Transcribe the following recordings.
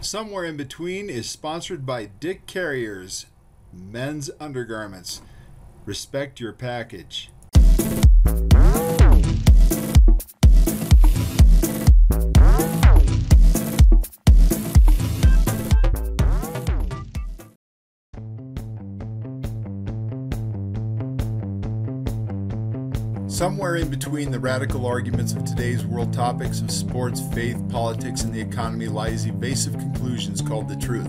Somewhere in Between is sponsored by Dick Carrier's Men's Undergarments. Respect your package. In between the radical arguments of today's world topics of sports, faith, politics, and the economy lies evasive conclusions called the truth.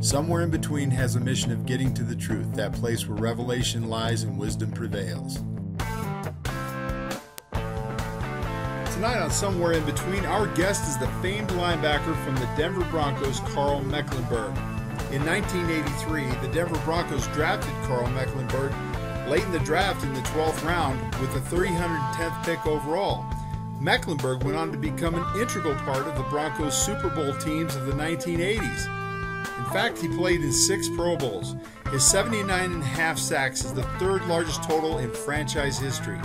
Somewhere in between has a mission of getting to the truth, that place where revelation lies and wisdom prevails. Tonight on Somewhere in Between, our guest is the famed linebacker from the Denver Broncos, Karl Mecklenburg. In 1983, the Denver Broncos drafted Karl Mecklenburg late in the draft in the 12th round with the 310th pick overall. Mecklenburg went on to become an integral part of the Broncos Super Bowl teams of the 1980s. In fact, he played in six Pro Bowls. His 79 and a half sacks is the third largest total in franchise history.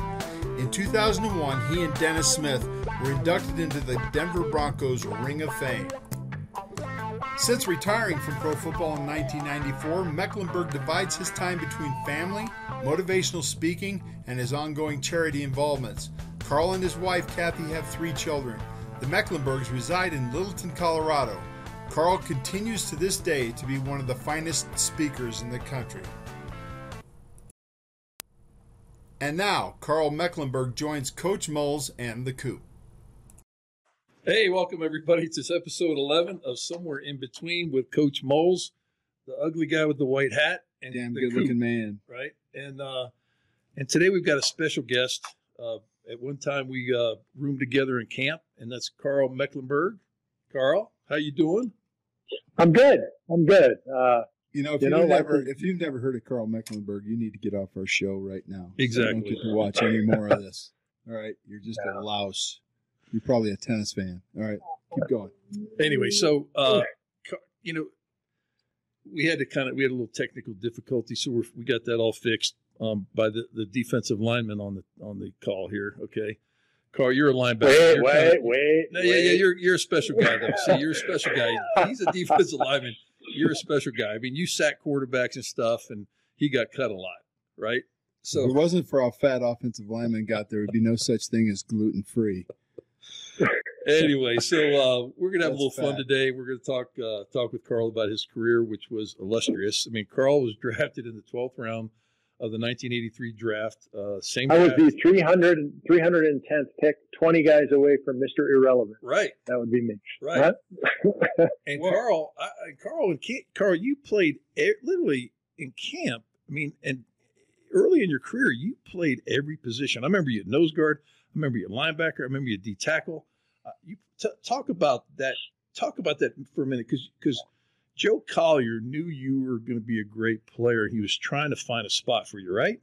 In 2001, he and Dennis Smith were inducted into the Denver Broncos Ring of Fame. Since retiring from pro football in 1994, Mecklenburg divides his time between family, motivational speaking, and his ongoing charity involvements. Karl and his wife Kathy have three children. The Mecklenburgs reside in Littleton, Colorado. Karl continues to this day to be one of the finest speakers in the country. And now, Karl Mecklenburg joins Coach Moles and the Coop. Hey, welcome everybody to episode 11 of Somewhere in Between with Coach Moles, the ugly guy with the white hat. And Damn good looking man. Right. And uh, and today we've got a special guest. Uh, at one time we uh, roomed together in camp, and that's Karl Mecklenburg. Karl, how you doing? I'm good. I'm good. Uh, you know, if you have never if you've never heard of Karl Mecklenburg, you need to get off our show right now. Exactly. So don't get to watch any more of this. All right, you're just yeah. a louse. You're probably a tennis fan. All right, keep going. Anyway, so uh, you know, we had to kind of we had a little technical difficulty, so we we got that all fixed um, by the, the defensive lineman on the on the call here. Okay, Karl, you're a linebacker. Wait, you're wait, kind of, wait. No, yeah, yeah, you're you're a special guy though. See, you're a special guy. He's a defensive lineman. You're a special guy. I mean, you sack quarterbacks and stuff, and he got cut a lot, right? So if it wasn't for our fat offensive lineman got there, would be no such thing as gluten free anyway, so uh, we're gonna have That's a little fun fat. today. We're gonna talk uh, talk with Karl about his career, which was illustrious. I mean, Karl was drafted in the twelfth round of the 1983 draft. Uh, same. I was the 300 310th pick, 20 guys away from Mr. Irrelevant. Right. That would be me. Right. Huh? and Karl, I, Karl, and Karl, you played literally in camp. I mean, and early in your career, you played every position. I remember you at nose guard. I remember you at linebacker. I remember you at D tackle. Uh, you t- talk about that. Talk about that for a minute, because because Joe Collier knew you were going to be a great player. He was trying to find a spot for you, right?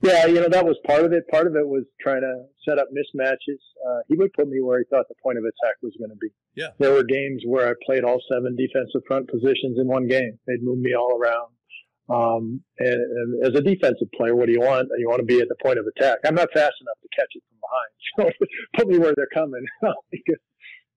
Yeah, you know that was part of it. Part of it was trying to set up mismatches. Uh, he would put me where he thought the point of attack was going to be. Yeah. There were games where I played all seven defensive front positions in one game. They'd move me all around. Um, and, and, as a defensive player, what do you want? You want to be at the point of attack. I'm not fast enough to catch it from behind. So put me where they're coming.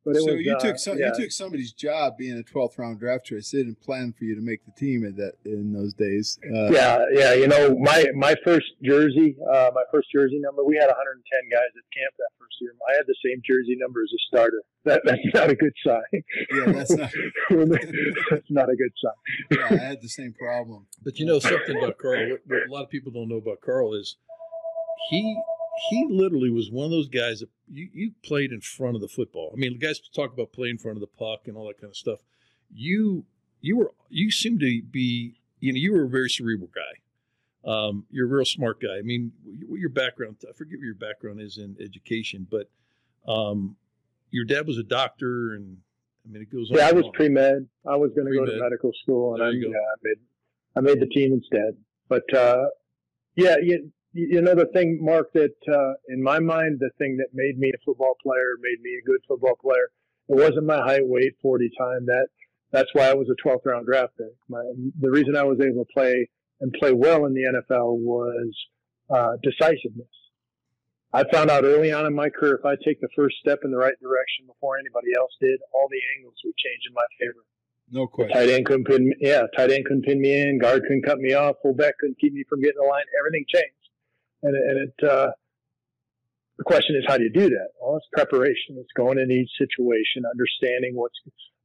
but so was, you took uh, some, yeah. you took somebody's job being a 12th round draft choice. They didn't plan for you to make the team at that in those days. Uh, yeah, yeah. You know, my my first jersey, uh, my first jersey number. We had 110 guys at camp that first year. I had the same jersey number as a starter. That, that's not a good sign. Yeah, that's not. that's not a good sign. yeah, I had the same problem. But you know something about Karl. What, what a lot of people don't know about Karl is he he literally was one of those guys that you, you played in front of the football. I mean, the guys talk about playing in front of the puck and all that kind of stuff. You you were you seem to be you know you were a very cerebral guy. Um, you're a real smart guy. I mean, your background I forget what your background is in education, but um, your dad was a doctor, and I mean, it goes. Yeah, I was pre med. I was going to go to medical school, and I, yeah, I made I made the team instead. But uh, yeah, you, you know the thing, Mark, that uh, in my mind, the thing that made me a football player, made me a good football player, it wasn't my height, weight, forty time. That that's why I was a 12th round draft pick. My, the reason I was able to play and play well in the NFL was uh, decisiveness. I found out early on in my career if I take the first step in the right direction before anybody else did, all the angles would change in my favor. No question. Tight end couldn't pin me, yeah, tight end couldn't pin me in, guard couldn't cut me off, fullback couldn't keep me from getting the line. Everything changed, and and it. Uh, the question is, how do you do that? Well, it's preparation. It's going in each situation, understanding what's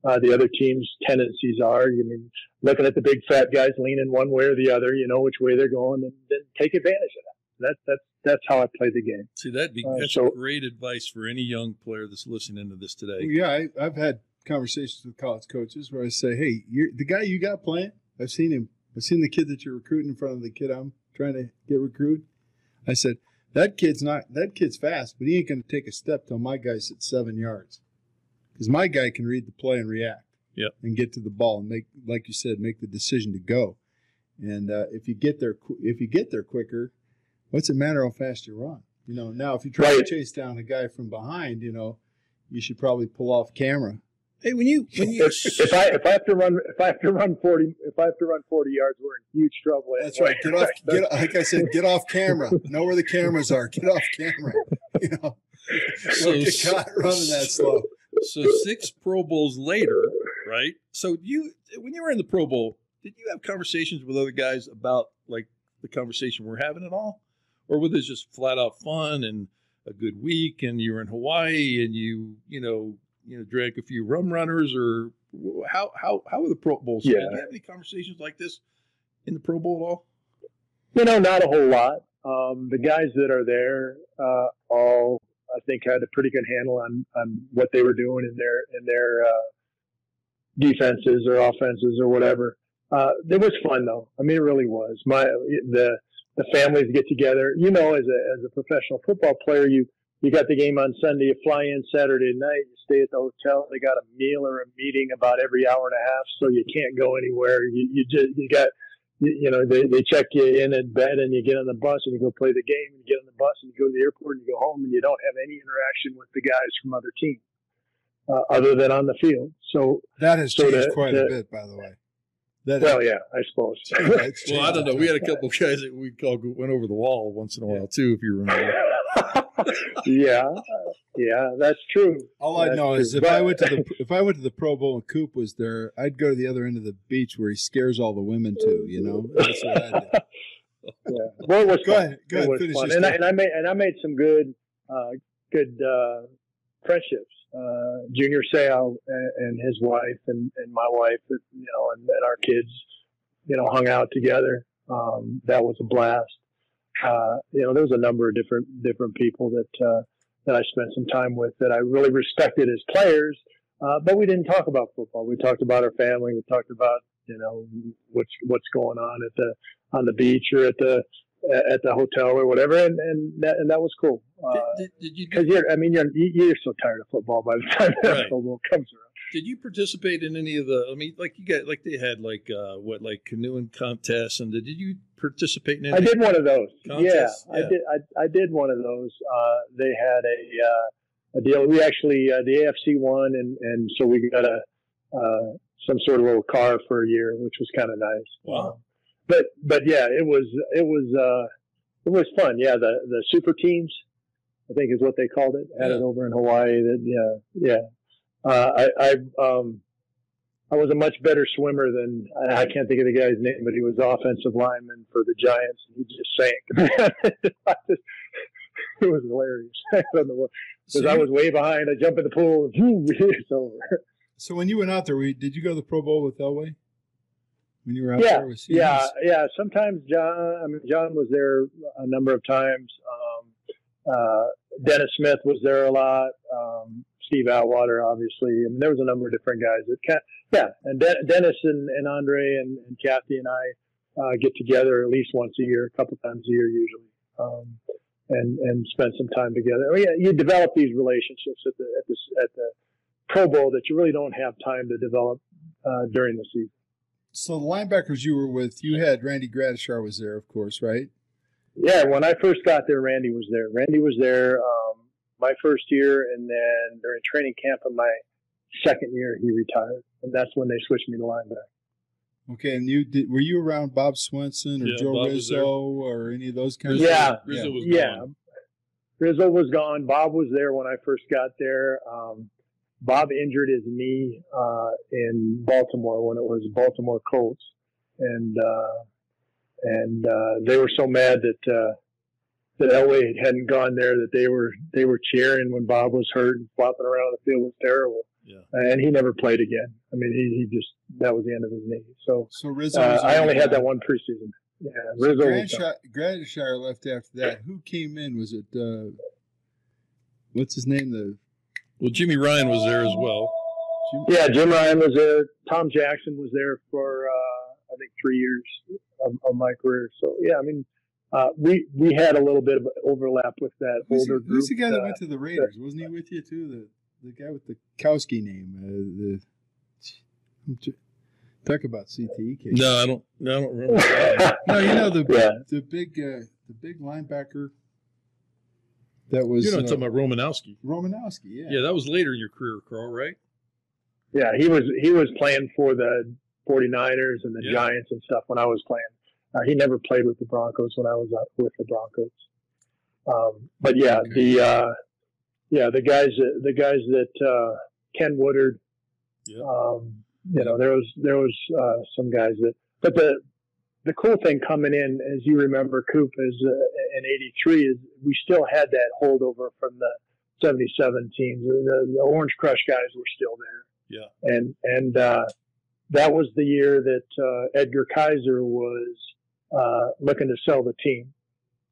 uh, the other team's tendencies are. You mean looking at the big fat guys leaning one way or the other, you know which way they're going, and then take advantage of that. That that's that's how I play the game. See, that'd be uh, that's so, great advice for any young player that's listening to this today. Yeah, I, have had conversations with college coaches where I say, "Hey, the guy you got playing, I've seen him. I've seen the kid that you're recruiting in front of the kid I'm trying to get recruited." I said, "That kid's not that kid's fast, but he ain't going to take a step till my guy's at seven yards, because my guy can read the play and react, yep. and get to the ball and make, like you said, make the decision to go." And uh, if you get there, if you get there quicker, what's it matter how fast you run? You know, now if you try right. to chase down a guy from behind, you know, you should probably pull off camera. Hey, when you when you if, if, I if I have to run if I have to run forty if I have to run forty yards, we're in huge trouble. That's right. Get off. Get like I said, get off camera. know where the cameras are. Get off camera. You know, so get caught running that slow. So six Pro Bowls later, right? So you when you were in the Pro Bowl, did you have conversations with other guys about like the conversation we're having at all? or was it's just flat out fun and a good week and you're in Hawaii and you you know you know drank a few rum runners or how how how are the Pro Bowls? Yeah. Did you have any conversations like this in the Pro Bowl at all? You know, not a whole lot. Um, the guys that are there uh, all I think had a pretty good handle on on what they were doing in their in their uh, defenses or offenses or whatever. Uh, it was fun though. I mean, it really was. My the the families get together. You know, as a as a professional football player, you you got the game on Sunday, you fly in Saturday night, you stay at the hotel. They got a meal or a meeting about every hour and a half, so you can't go anywhere. You you just you got you, know they, they check you in at bed and you get on the bus and you go play the game and you get on the bus and you go to the airport and you go home and you don't have any interaction with the guys from other teams uh, other than on the field. So that has so changed quite a bit, by the way. That well, yeah, I suppose. well, I don't know. We had a couple of guys that we called went over the wall once in a while too, if you remember. yeah, yeah, that's true. All I know true. is if but, I went to the if I went to the Pro Bowl and Coop was there, I'd go to the other end of the beach where he scares all the women too. You know, that's what I did. Yeah, well, it was go fun. ahead, go ahead, finish and I, and I made and I made some good, uh, good uh, friendships uh, Junior Seau and, and, his wife and, and my wife, you know, and, and, our kids, you know, hung out together. Um, that was a blast. Uh, you know, there was a number of different different people that uh, that I spent some time with that I really respected as players. Uh, but we didn't talk about football. We talked about our family. We talked about you know what's what's going on at the on the beach or at the at the hotel or whatever, and and that, and that was cool. Uh, did, did, you? Because you're, I mean, you're you're so tired of football by the time right. football comes around. Did you participate in any of the? I mean, like you got like they had like uh, what like canoeing contests, and did, did you participate in? Any I did one of those. Yeah, yeah, I did. I, I did one of those. Uh, they had a uh, a deal. We actually uh, the AFC won, and and so we got a uh, some sort of little car for a year, which was kind of nice. Wow. Um, but but yeah, it was it was uh, it was fun. Yeah, the the super teams, I think is what they called it. Had yeah. it over in Hawaii. That yeah yeah. Uh, I I um I was a much better swimmer than I can't think of the guy's name, but he was offensive lineman for the Giants, and he just sank. it was hilarious. I don't know what because so I was way behind. I jump in the pool, and it's over. So when you went out there, did you go to the Pro Bowl with Elway? when you were out yeah, there with Yeah, yeah. Sometimes John, I mean, John was there a number of times. Um, uh, Dennis Smith was there a lot. Um, Steve Atwater, obviously. I mean, there was a number of different guys that yeah. And De- Dennis and, and Andre and, and Kathy and I uh, get together at least once a year, a couple times a year usually, um, and and spend some time together. I mean, you develop these relationships at the at the at the Pro Bowl that you really don't have time to develop uh, during the season. So the linebackers you were with, you had Randy Gradishar was there, of course, right? Yeah, when I first got there, Randy was there. Randy was there um, my first year, and then during training camp of my second year, he retired, and that's when they switched me to linebacker. Okay, and you did? Were you around Bob Swenson or yeah, Joe Bob Rizzo or any of those kinds? Yeah, of Rizzo yeah. yeah. Rizzo was gone. Bob was there when I first got there. Um, Bob injured his knee uh, in Baltimore when it was Baltimore Colts, and uh, and uh, they were so mad that uh, that Elway hadn't gone there that they were they were cheering when Bob was hurt and flopping around the field was terrible. Yeah. And he never played again. I mean, he, he just that was the end of his knee. So, so Rizzo. Uh, I only had that one preseason. Yeah, Rizzo. So Gradishar left after that. Who came in? Was it uh, what's his name? The well, Jimmy Ryan was there as well. Jim, yeah, Jim Ryan was there. Tom Jackson was there for uh, I think three years of, of, my career. So yeah, I mean, uh, we we had a little bit of overlap with that who's older he, group. Who's the guy that went to the Raiders? Wasn't he with you too? The the guy with the Kowski name. Uh, the talk about CTE case. No, I don't. No, I don't remember. no, you know the yeah. the big uh, the big linebacker. That was you know uh, talking about Romanowski. Romanowski, yeah, yeah. That was later in your career, Karl, right? Yeah, he was he was playing for the 49ers and the yeah. Giants and stuff when I was playing. Uh, he never played with the Broncos when I was uh, with the Broncos. Um, but yeah, the uh, yeah the guys that, the guys that uh, Ken Woodard. Yeah. Um, you know, there was there was uh, some guys that, but the the cool thing coming in, as you remember, Coop, is uh, in '83 is we still had that holdover from the '77 teams. The, the, Orange Crush guys were still there. Yeah, and and uh, that was the year that uh, Edgar Kaiser was uh, looking to sell the team.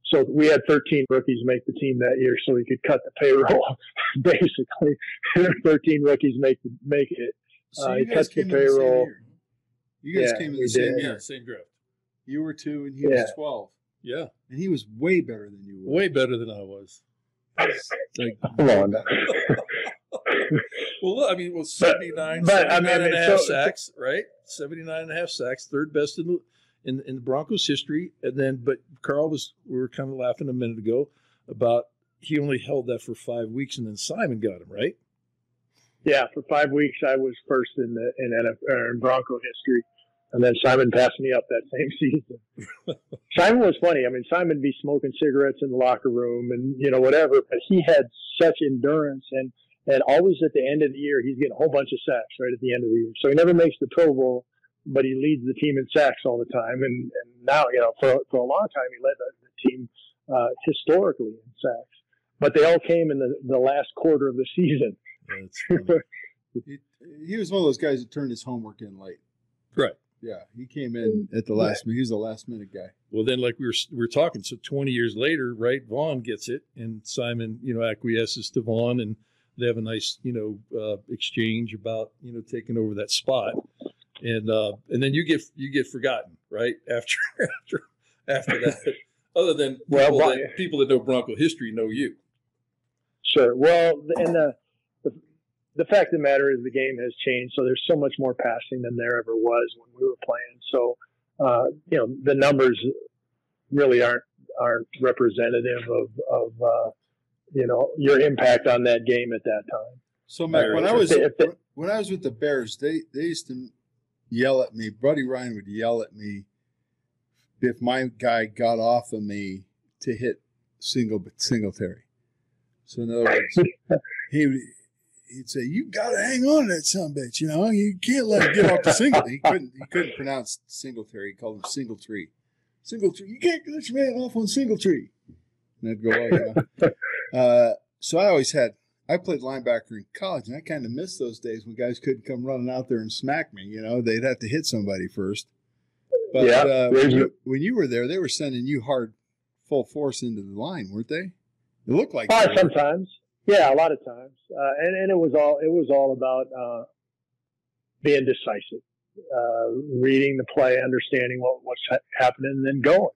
So we had 13 rookies make the team that year, so he could cut the payroll. Basically, 13 rookies make make it. So uh, he cut the payroll. The you guys yeah, came in the same did. year, same draft. You were two, and he yeah. was 12. Yeah, and he was way better than you were. Way better than I was. like, Come on. well, I mean, well, 79, but, 79 I mean, and a half so, sacks, right? 79 and a half sacks, third best in the in, in the Broncos history. And then, but Karl was, we were kind of laughing a minute ago about he only held that for five weeks and then Simon got him, right? Yeah, for five weeks I was first in the in, NFL, uh, in Bronco history, and then Simon passed me up that same season. Simon was funny. I mean, Simon be smoking cigarettes in the locker room and you know whatever, but he had such endurance and and always at the end of the year he's getting a whole bunch of sacks right at the end of the year. So he never makes the Pro Bowl, but he leads the team in sacks all the time. And, and now, you know, for, for a long time, he led the, the team uh, historically in sacks. But they all came in the, the last quarter of the season. he, he was one of those guys that turned his homework in late. Right. Yeah, he came in at the last minute. He was a last minute guy. Well, then, like we were we were talking, so twenty years later, right? Vaughn gets it, and Simon, you know, acquiesces to Vaughn, and they have a nice, you know, uh, exchange about you know taking over that spot and uh, and then you get you get forgotten right after after after that. Other than well, people, that, people that know Bronco history know you. Sure. Well, and the, the the fact of the matter is the game has changed, so there's so much more passing than there ever was when we were playing. So, uh, you know, the numbers really aren't aren't representative of of uh, you know your impact on that game at that time. So, Mac, when I was when I was with the Bears, they they used to yell at me. Buddy Ryan would yell at me if my guy got off of me to hit single Singletary. So in other words, he would he'd say, "You got to hang on to that son bitch. You know, you can't let it get off the single." He couldn't he couldn't pronounce Singletary. He called him Single Tree. Single Tree. You can't let your man off on Single Tree. And I'd go, oh, know. uh, so I always had I played linebacker in college, and I kind of missed those days when guys couldn't come running out there and smack me. You know, they'd have to hit somebody first. But yeah, uh, when, you, when, you, were there, they were sending you hard, full force into the line, weren't they? It looked like uh, sometimes. Yeah, a lot of times, uh, and and it was all it was all about uh, being decisive, uh, reading the play, understanding what what's ha- happening, and then going.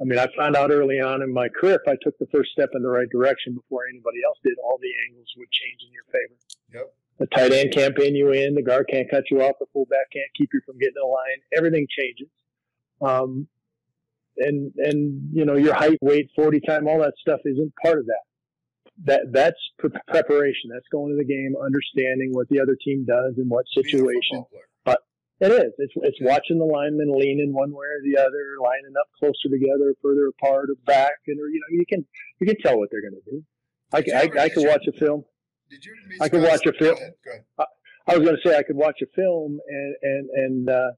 I mean, I found out early on in my career if I took the first step in the right direction before anybody else did, all the angles would change in your favor. Yep. The tight end can't pin you in, the guard can't cut you off, the fullback can't keep you from getting in the line. Everything changes. Um, and and you know your height, weight, forty time, all that stuff isn't part of that. That that's preparation. That's going to the game, understanding what the other team does in what situation. It is. It's it's watching the linemen leaning one way or the other, lining up closer together, further apart, or back, and or you know you can you can tell what they're going to do. I, I, I could watch a film. Did you I could watch a film. I, I, was going to say I could watch a film and and and uh,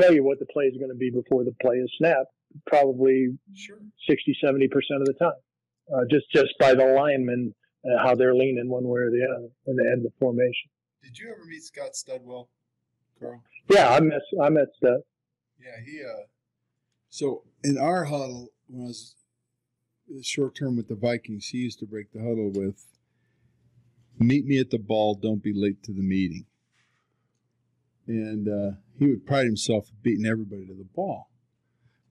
tell you what the play is going to be before the play is snapped. Probably sure. 60, 70 percent of the time, uh, just just by the linemen uh, how they're leaning one way or the other in the end of the formation. Did you ever meet Scott Studwell, Karl? Yeah, I met I met Stud. Yeah, he. uh So in our huddle, when I was short term with the Vikings, he used to break the huddle with, "Meet me at the ball. Don't be late to the meeting." And uh, he would pride himself in beating everybody to the ball.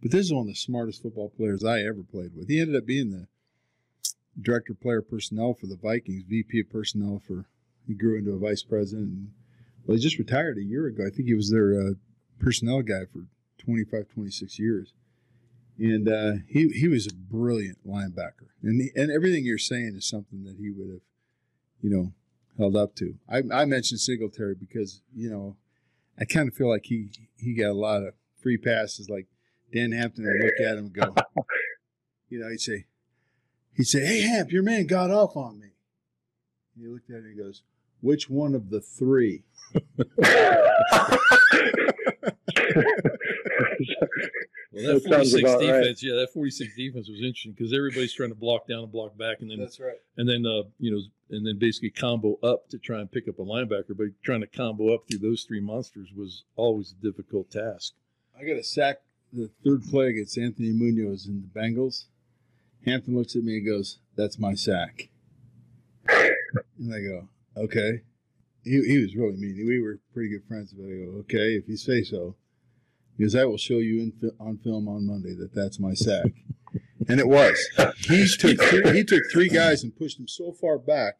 But this is one of the smartest football players I ever played with. He ended up being the director of player personnel for the Vikings, VP of personnel for. He grew into a vice president. And, well, he just retired a year ago. I think he was their uh, personnel guy for 25, 26 years. And uh, he he was a brilliant linebacker, and he, and everything you're saying is something that he would have, you know, held up to. I, I mentioned Singletary because you know, I kind of feel like he he got a lot of free passes. Like Dan Hampton would look at him and go, you know, he'd say, he'd say, "Hey Hamp, your man got off on me." And he looked at him and he goes, "Which one of the three? Well, that, that 46 defense, right. yeah, that 46 defense was interesting because everybody's trying to block down and block back, and then that's right. And then uh, you know, and then basically combo up to try and pick up a linebacker, but trying to combo up through those three monsters was always a difficult task. I got a sack the third play against Anthony Munoz in the Bengals. Hampton looks at me and goes, "That's my sack," and I go, "Okay." He, he was really mean. We were pretty good friends, but I go, "Okay, if you say so." because I will show you in, on film on Monday that that's my sack. and it was. He took three, he took three guys and pushed them so far back,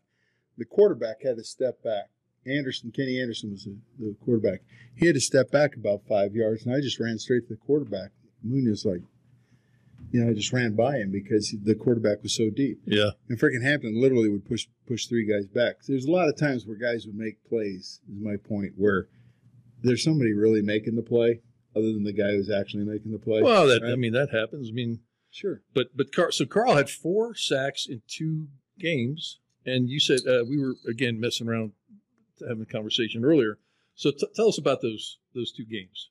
the quarterback had to step back. Anderson, Kenny Anderson was the, the quarterback. He had to step back about five yards, and I just ran straight to the quarterback. Munoz like, you know, I just ran by him because the quarterback was so deep. Yeah. And freaking Hampton literally would push push three guys back. There's a lot of times where guys would make plays. Is my point where there's somebody really making the play, other than the guy who's actually making the play. Well, that right? I mean that happens. I mean, sure. But but Karl, so Karl had four sacks in two games, and you said uh, we were again messing around, having a conversation earlier. So t- tell us about those those two games.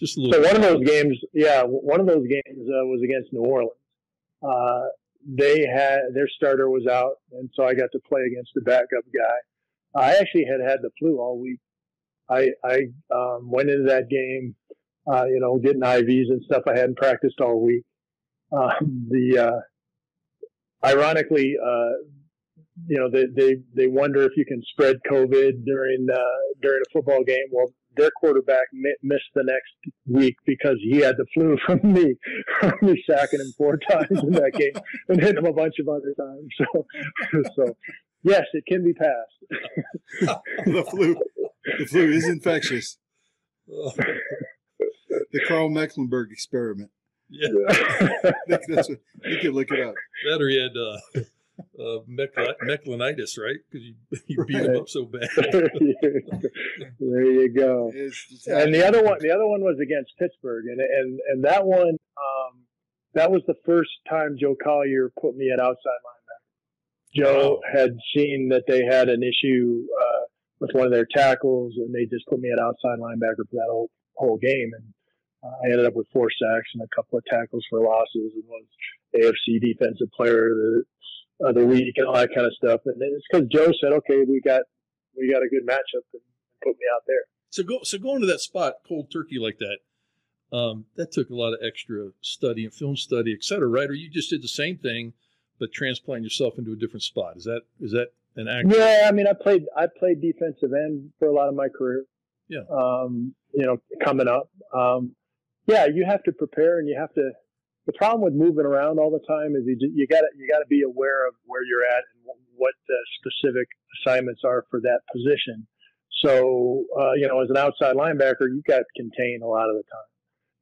Just a little. So one of those games, yeah, one of those games uh, was against New Orleans. Uh, they had their starter was out, and so I got to play against the backup guy. I actually had had the flu all week, I, I um, went into that game, uh, you know, getting IVs and stuff. I hadn't practiced all week. Uh, the uh, ironically, uh, you know, they, they they wonder if you can spread COVID during uh, during a football game. Well, their quarterback missed the next week because he had the flu from me, from me sacking him four times in that game and hitting him a bunch of other times. So, so yes, it can be passed. the flu. The flu is infectious. the Karl Mecklenburg experiment. Yeah, that's what, you can look it up. Better or he had uh, uh, Mecklinitis, right? Because you, you beat right. him up so bad. there you go. and the other one, the other one was against Pittsburgh, and and and that one, um, that was the first time Joe Collier put me at outside linebacker. Joe wow. had seen that they had an issue. Uh, with one of their tackles, and they just put me at outside linebacker for that whole whole game. And uh, I ended up with four sacks and a couple of tackles for losses, and was AFC Defensive Player of the, of the week and all that kind of stuff. And it's because Joe said, "Okay, we got we got a good matchup," and put me out there. So go so going to that spot cold turkey like that. Um, that took a lot of extra study and film study, et cetera, right? Or you just did the same thing, but transplant yourself into a different spot. Is that is that an act? Yeah, I mean, I played I played defensive end for a lot of my career. Yeah. Um, you know, coming up. Um, yeah, you have to prepare, and you have to. The problem with moving around all the time is you you got to you got to be aware of where you're at and what the specific assignments are for that position. So, uh, you know, as an outside linebacker, you got to contain a lot of the time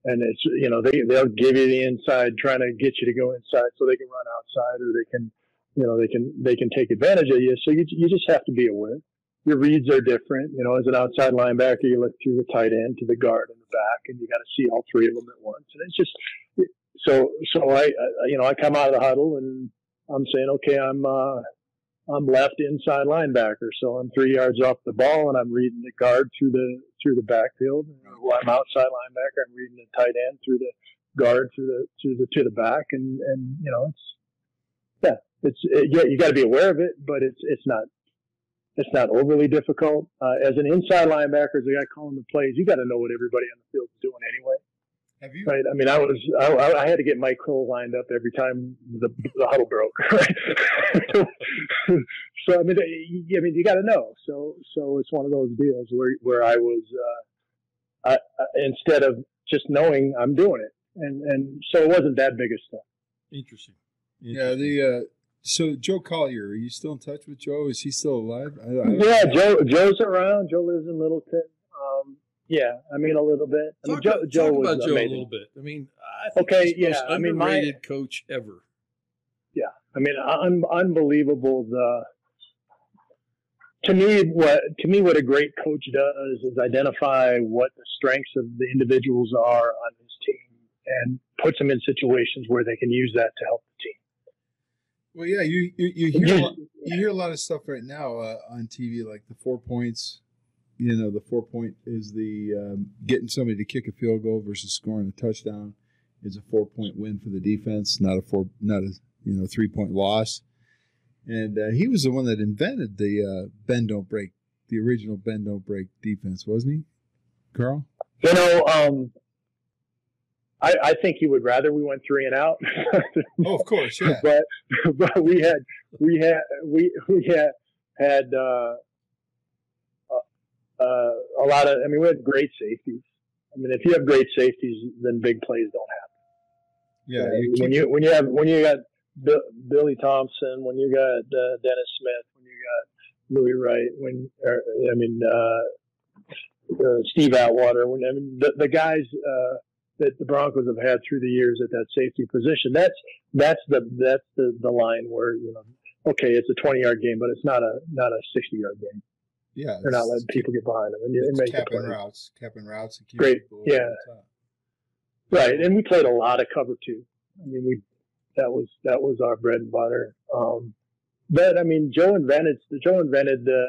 and it's you know they they'll give you the inside trying to get you to go inside so they can run outside or they can you know they can they can take advantage of you. So you you just have to be aware. your reads are different. You know, as an outside linebacker, you look through the tight end to the guard in the back, and you got to see all three of them at once. And it's just so. So I, I, you know, I come out of the huddle and I'm saying, okay, I'm uh, I'm left inside linebacker, so I'm three yards off the ball, and I'm reading the guard through the through the backfield. I'm outside linebacker, I'm reading the tight end through the guard through the through the to the back, and and you know, it's yeah, it's it, yeah, you got to be aware of it, but it's it's not it's not overly difficult. Uh, as an inside linebacker, as a guy calling the plays, you got to know what everybody on the field is doing anyway. Have you? Right. I mean, I was I, I had to get Mike Crow lined up every time the, the huddle broke. Right. so I mean, I mean, you got to know. So so it's one of those deals where where I was uh, I, I, instead of just knowing, I'm doing it, and and so it wasn't that big a step. Interesting. Interesting. Yeah. The uh, so Joe Collier, are you still in touch with Joe? Is he still alive? I, I yeah, Joe Joe's around. Joe lives in Littleton. Um, yeah, I mean a little bit. I talk mean, Joe, Joe was about Joe a little bit. I mean, I okay, yeah. I mean, my coach ever. Yeah, I mean, un- unbelievable. The to me, what to me, what a great coach does is identify what the strengths of the individuals are on his team and puts them in situations where they can use that to help the team. Well, yeah, you you, you hear a lot, you hear a lot of stuff right now uh, on TV, like the four points you know, the four point is the um, getting somebody to kick a field goal versus scoring a touchdown is a four point win for the defense, not a four, not a you know three point loss. And uh, he was the one that invented the uh, bend don't break, the original bend don't break defense, wasn't he, Karl? You know, um, I, I think he would rather we went three and out. oh, of course, yeah. But but we had we had we we had had uh, uh, a lot of, I mean, we had great safeties. I mean, if you have great safeties, then big plays don't happen. Yeah. Uh, you when you when you have when you got Bill, Billy Thompson, when you got uh, Dennis Smith, when you got Louis Wright, when or, I mean uh, uh, Steve Atwater, when I mean the, the guys uh, that the Broncos have had through the years at that safety position. That's that's the that's the the line where you know, okay, it's a 20 yard game, but it's not a not a 60 yard game. Yeah, they're not letting people get behind them and, and make capping routes, capping routes, and keep great. Yeah, right. And we played a lot of cover two. I mean, we that was that was our bread and butter. Um, but I mean, Joe invented Joe invented the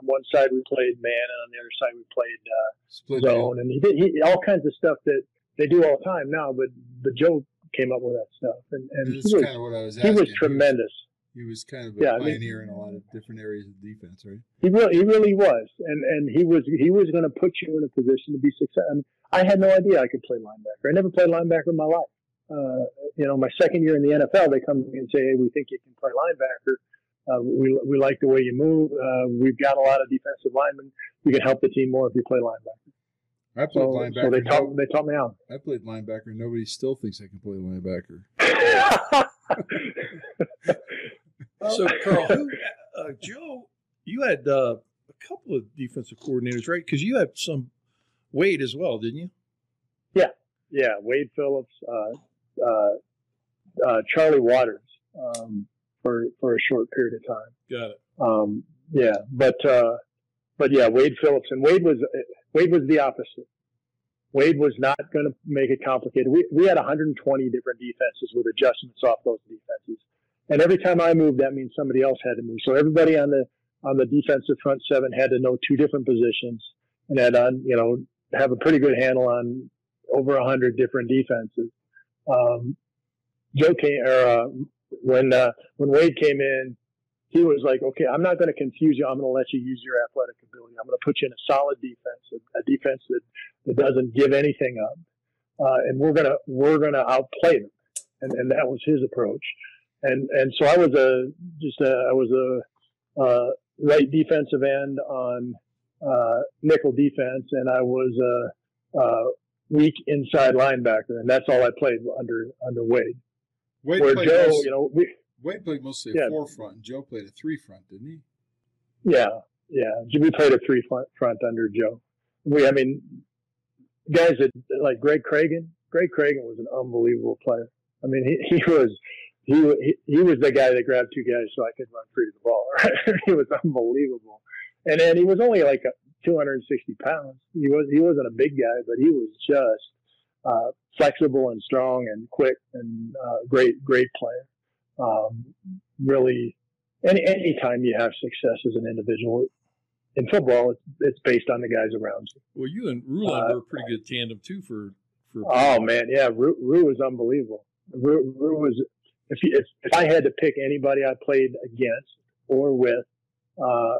on one side we played man, and on the other side we played uh, Split zone, and he did he, all kinds of stuff that they do all the time now. But but Joe came up with that stuff, and and he was, was he was tremendous. He was kind of a yeah, pioneer I mean, in a lot of different areas of defense, right? He really, he really was, and and he was he was going to put you in a position to be successful. I had no idea I could play linebacker. I never played linebacker in my life. Uh, you know, my second year in the NFL, they come to me and say, "Hey, we think you can play linebacker. Uh, we we like the way you move. Uh, we've got a lot of defensive linemen. You can help the team more if you play linebacker." I played so, linebacker. So they taught they taught me out. I played linebacker. Nobody still thinks I can play linebacker. So, Karl, who, uh, Joe, you had uh, a couple of defensive coordinators, right? Because you had some Wade as well, didn't you? Yeah, yeah. Wade Phillips, uh, uh, uh Charlie Waters um, for for a short period of time. Got it. Um, yeah, but uh, but yeah, Wade Phillips and Wade was Wade was the opposite. Wade was not going to make it complicated. We, we had 120 different defenses with adjustments off those defenses. And every time I moved, that means somebody else had to move. So everybody on the on the defensive front seven had to know two different positions and had on you know have a pretty good handle on over a hundred different defenses. Um, Joe came or uh, when uh, when Wade came in, he was like, "Okay, I'm not going to confuse you. I'm going to let you use your athletic ability. I'm going to put you in a solid defense, a, a defense that, that doesn't give anything up, uh, and we're gonna we're gonna outplay them." And, and that was his approach and and so I was a just a I was a uh, right defensive end on uh, nickel defense, and I was a, a, weak inside linebacker, and that's all I played under under Wade. Wade Where Joe, most, you know, we, Wade played mostly a yeah, four front, and Joe played a three front, didn't he? Yeah, yeah. We played a three front, front under Joe. We, I mean, guys that like Greg Kragen. Greg Kragen was an unbelievable player. I mean, he, he was he, he was the guy that grabbed two guys so I could run free to the ball. Right? he was unbelievable. and then he was only like 260 pounds. He was he wasn't a big guy, but he was just uh, flexible and strong and quick and uh, great great player. Um, really, any any time you have success as an individual in football, it's, it's based on the guys around you. Well, you and Rulon uh, were a pretty good tandem too for for. Oh man, yeah, Ru, Ru was unbelievable. Ru, Ru was if, if if I had to pick anybody I played against or with, uh,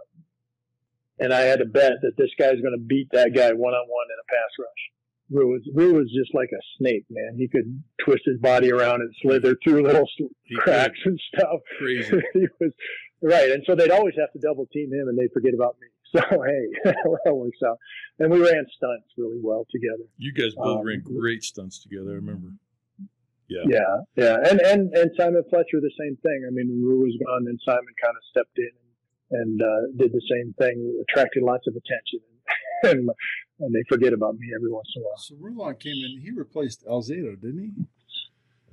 and I had to bet that this guy's going to beat that guy one on one in a pass rush. Ru was Ru was just like a snake, man. He could twist his body around and slither through little he cracks and stuff. Crazy. he was right, and so they'd always have to double team him, and they'd forget about me. So hey, that works out. And we ran stunts really well together. You guys both um, ran great stunts together. I remember. Yeah. Yeah, yeah, and and and Simon Fletcher the same thing. I mean, Ru was gone, and Simon kind of stepped in and uh, did the same thing, attracted lots of attention, and, and they forget about me every once in a while. So Rulon came in; he replaced Alzado, didn't he?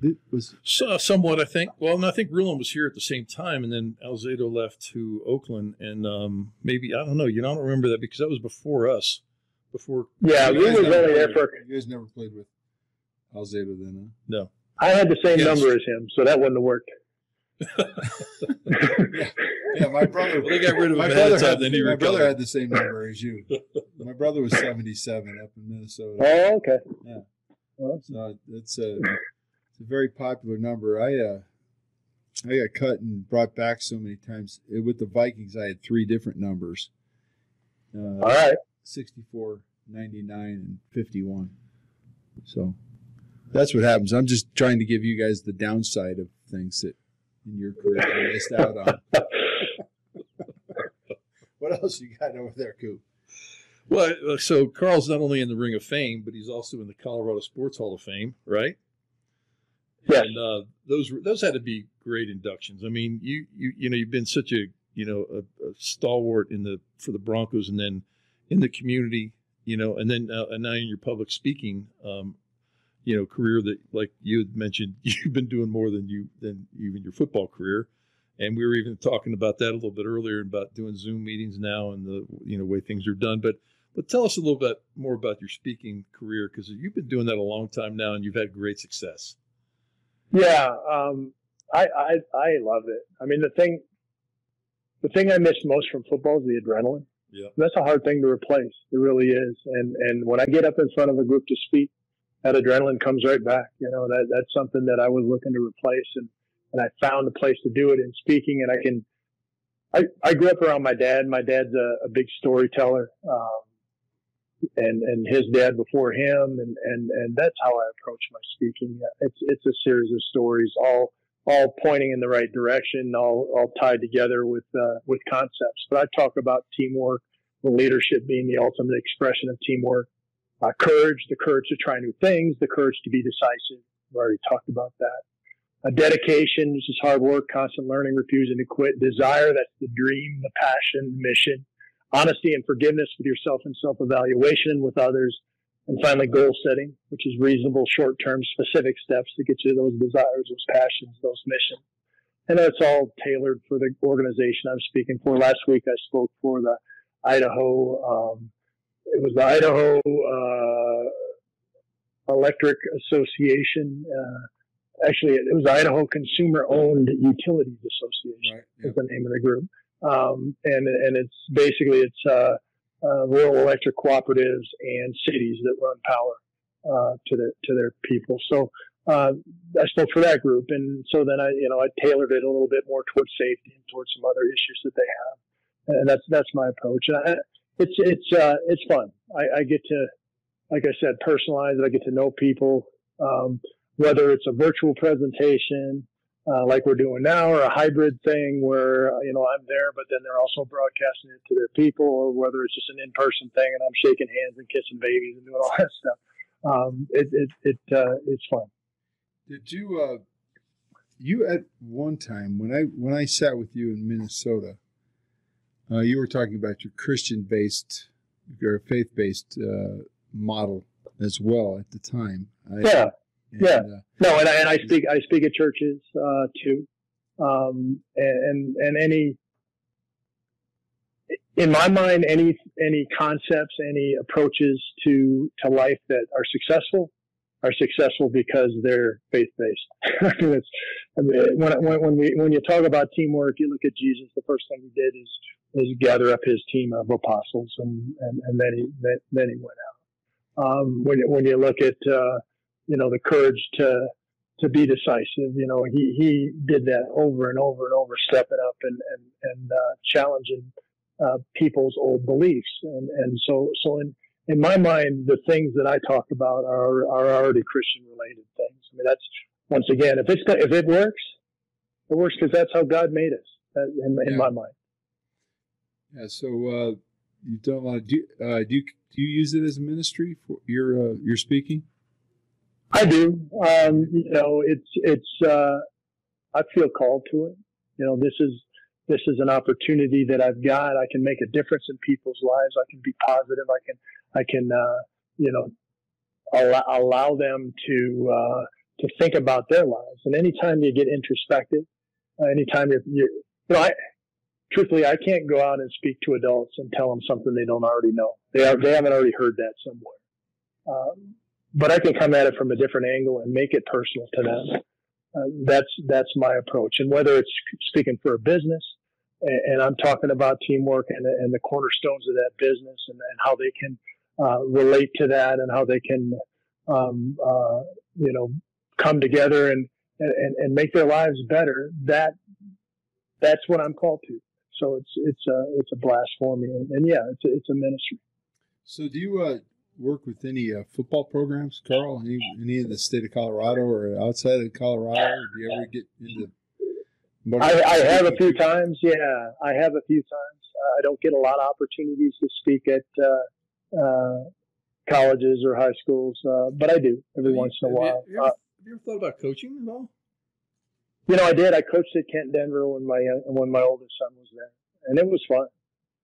It was so, somewhat, I think. Well, and I think Rulon was here at the same time, and then Alzado left to Oakland, and um, maybe I don't know. You know, I don't remember that because that was before us. Before yeah, we was only there for. You guys never played with Alzado then, huh? No. I had the same yes. number as him, so that wouldn't have worked. yeah. yeah, my brother. Well, they got rid of my brother. Had, then my brother had the same number as you. my brother was seventy-seven up in Minnesota. Oh, okay. Yeah. Well, so it's a it's a very popular number. I uh, I got cut and brought back so many times it, with the Vikings. I had three different numbers. Uh, All right. 64, 99, and 51. So that's what happens. I'm just trying to give you guys the downside of things that in your career you missed out on. what else you got over there, Coop? Well, uh, so Karl's not only in the Ring of Fame, but he's also in the Colorado Sports Hall of Fame, right? Yeah. And uh, those those had to be great inductions. I mean, you you you know you've been such a you know a, a stalwart in the for the Broncos, and then in the community, you know, and then uh, and now in your public speaking um, you know career that like you had mentioned you've been doing more than you than even your football career. And we were even talking about that a little bit earlier about doing zoom meetings now and the you know way things are done. But but tell us a little bit more about your speaking career because you've been doing that a long time now and you've had great success. Yeah um, I, I i love it. I mean the thing the thing i miss most from football is the adrenaline. Yeah. That's a hard thing to replace. It really is. And and when i get up in front of a group to speak that adrenaline comes right back. You know, that, that's something that I was looking to replace and, and I found a place to do it in speaking and I can, I, I grew up around my dad. My dad's a, a big storyteller. Um, and, and his dad before him. And, and, and that's how I approach my speaking. It's, it's a series of stories all, all pointing in the right direction, all, all tied together with, uh, with concepts. But I talk about teamwork, leadership being the ultimate expression of teamwork uh, courage, the courage to try new things, the courage to be decisive. We've already talked about that. A dedication, this is hard work, constant learning, refusing to quit. Desire, that's the dream, the passion, the mission. Honesty and forgiveness with yourself and self-evaluation with others. And finally, goal setting, which is reasonable, short-term, specific steps to get you to those desires, those passions, those missions. And that's all tailored for the organization I'm speaking for. Last week, I spoke for the Idaho um, it was the Idaho uh, Electric Association. Uh, actually, it was the Idaho Consumer Owned Utilities Association. Right, yeah. Is the name of the group, um, and and it's basically it's uh, uh, rural electric cooperatives and cities that run power uh, to their to their people. So. Uh, I spoke for that group, and so then I, you know, I tailored it a little bit more towards safety and towards some other issues that they have, and that's that's my approach. And I, it's it's uh, it's fun. I, I, get to, like I said, personalize it. I get to know people, um, whether it's a virtual presentation uh, like we're doing now, or a hybrid thing where you know I'm there, but then they're also broadcasting it to their people, or whether it's just an in-person thing and I'm shaking hands and kissing babies and doing all that stuff. Um, it it, it uh, it's fun. Did you uh, you at one time when I when I sat with you in Minnesota? Uh, you were talking about your Christian based, your faith based uh, model as well at the time. I, yeah. And, yeah. Uh, no, and I, and I speak I speak at churches uh, too, um, and and any. in my mind, any any concepts, any approaches to to life that are successful are successful because they're faith based. I mean, when, when, when we when you talk about teamwork, you look at Jesus. The first thing he did is is gather up his team of apostles, and and, and then he then, then he went out. Um, when when you look at uh, you know the courage to to be decisive, you know he he did that over and over and over, stepping up and and and uh, challenging uh, people's old beliefs, and and so so in in my mind, the things that I talk about are are already Christian related things. I mean, that's once again, if it's if it works, it works because that's how God made us. Uh, in, in yeah. my mind. Yeah. So uh, you've done a lot. Of, do uh, do you do you use it as a ministry for your uh, your speaking? I do. Um, you know, it's it's. Uh, I feel called to it. You know, this is this is an opportunity that I've got. I can make a difference in people's lives. I can be positive. I can I can, uh, you know, allow, allow them to, uh, to think about their lives. And anytime you get introspective, anytime you're, you're, you know, I, truthfully, I can't go out and speak to adults and tell them something they don't already know. They are, they haven't already heard that somewhere. Um, but I can come at it from a different angle and make it personal to them. Uh, that's that's my approach. And whether it's speaking for a business, and, and I'm talking about teamwork and, and the cornerstones of that business, and, and how they can uh, relate to that and how they can, um, uh, you know, come together and, and, and make their lives better. That, that's what I'm called to. So it's, it's a, it's a blast for me. And, and yeah, it's a, it's a ministry. So do you, uh, work with any uh, football programs, Karl? Any, any in the state of Colorado or outside of Colorado? Do you ever get into? I, I, have a few times. Yeah, I have a few times. Uh, I don't get a lot of opportunities to speak at uh, uh, colleges or high schools, uh, but I do every once in a while. You, you, ever, uh, have you ever thought about coaching at all? You know, I did. I coached at Kent Denver when my when my oldest son was there, and it was fun.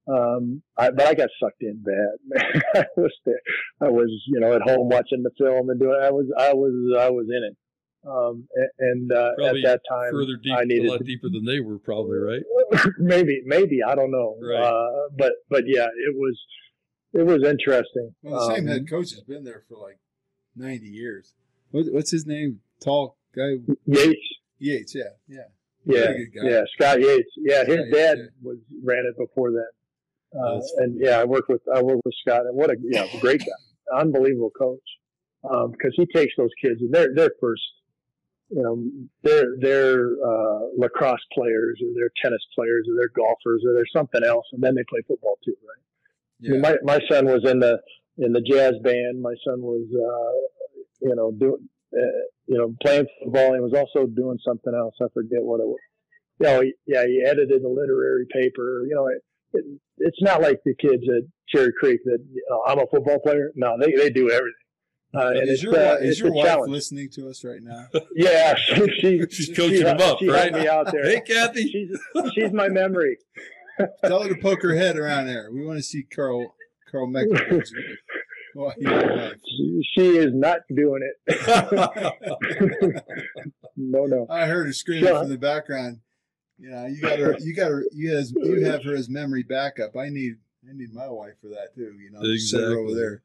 Um, I, but I got sucked in bad. I was there. I was, you know, at home watching the film and doing. I was, I was, I was in it. Um, and uh, at that time, further deep, I needed a lot to, deeper than they were, probably, right? maybe, maybe I don't know. Right. Uh, but, but yeah, it was it was interesting. Well, the same um, head coach has been there for like ninety years. What, what's his name? Tall guy. Yates. Yates. Yeah. Yeah. Yeah. Yeah. Scott Yates. Yeah, his Scott dad Yates, was ran it before that. Uh, and yeah, I worked with I worked with Scott, and what a yeah, great guy, unbelievable coach. Because um, he takes those kids, and they're they're first, you know, they're they're uh, lacrosse players, or they're tennis players, or they're golfers, or they're something else, and then they play football too, right? Yeah. I mean, my my son was in the in the jazz band. My son was, uh, you know, doing, you know, playing football. He was also doing something else. I forget what it was. You know, he, yeah, he edited a literary paper. You know, it, it, it's not like the kids at Cherry Creek that you know, I'm a football player. No, they they do everything. Uh, and is your, uh, is your wife challenge. listening to us right now? yeah, she, she she's coaching she, them up, she right? me out there. hey, Kathy, she's she's my memory. Tell her to poke her head around there. We want to see Karl Karl Meckler. she is not doing it. no, no. I heard her screaming from the background. You know, you got her. You got her. You has you have her as memory backup. I need I need my wife for that too. You know, exactly. her over there.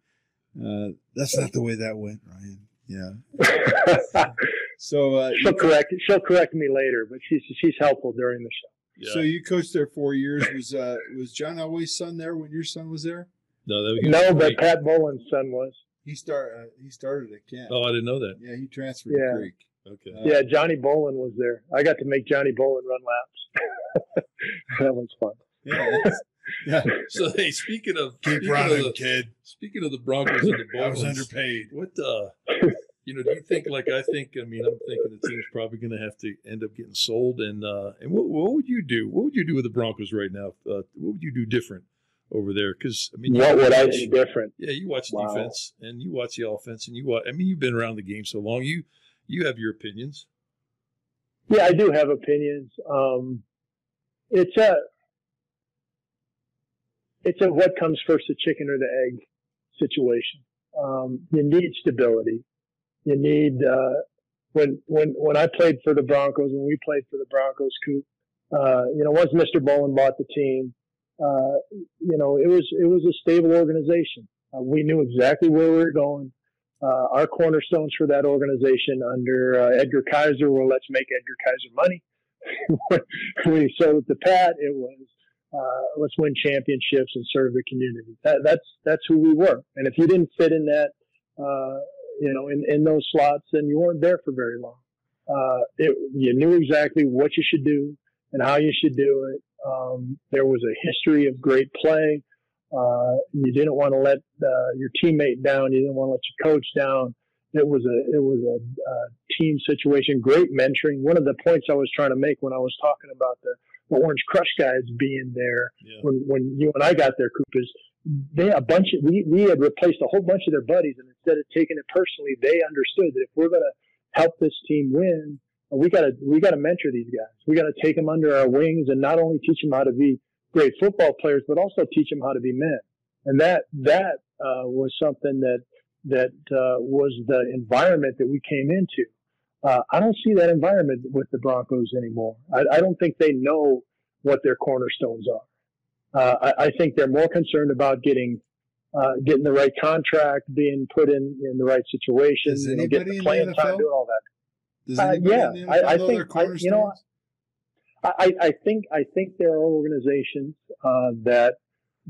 Uh, that's not the way that went, Ryan. Yeah. so uh, she'll correct she'll correct me later, but she's she's helpful during the show. Yeah. So you coached there four years. Was uh, was John Elway's son there when your son was there? No, that was no, but Pat Bowlen's son was. He start uh, he started at Kent. Oh, I didn't know that. Yeah, he transferred yeah. to Creek. Okay. Uh, yeah, Johnny Bowlen was there. I got to make Johnny Bowlen run laps. that was fun. Yeah. yeah. So hey, speaking of keep speaking running, of the, kid. Speaking of the Broncos and the Bowlens, I was underpaid. What uh you know, do you think like I think? I mean, I'm thinking the team's probably going to have to end up getting sold. And uh, and what, what would you do? What would you do with the Broncos right now? Uh, what would you do different over there? Because I mean, what would I do different? Yeah, you watch wow. defense and you watch the offense, and you watch. I mean, you've been around the game so long. You you have your opinions. Yeah, I do have opinions. Um, it's a it's a what comes first, the chicken or the egg situation. Um, you need stability. You need uh, when when when I played for the Broncos, when we played for the Broncos, Coop, uh, you know, once Mr. Bowlen bought the team, uh, you know, it was it was a stable organization. Uh, we knew exactly where we were going. Uh, our cornerstones for that organization under uh, Edgar Kaiser were let's make Edgar Kaiser money. we sold to Pat, it was uh, let's win championships and serve the community. That, that's that's who we were. And if you didn't fit in that, uh, you know, in, in those slots, then you weren't there for very long. Uh, it, you knew exactly what you should do and how you should do it. Um, there was a history of great play. Uh, you didn't want to let uh, your teammate down. You didn't want to let your coach down. It was a it was a, a team situation. Great mentoring. One of the points I was trying to make when I was talking about the, the Orange Crush guys being there yeah. when when you and I got there, Coop is they a bunch of we we had replaced a whole bunch of their buddies, and instead of taking it personally, they understood that if we're going to help this team win, we got to we got to mentor these guys. We got to take them under our wings and not only teach them how to be great football players, but also teach them how to be men. And that that uh, was something that that uh, was the environment that we came into. Uh, I don't see that environment with the Broncos anymore. I, I don't think they know what their cornerstones are. Uh, I, I, think they're more concerned about getting uh, getting the right contract, being put in in the right situation, you know, getting the playing time, doing all that. Uh, yeah, I, I think I, you know. I, I think I think there are organizations uh, that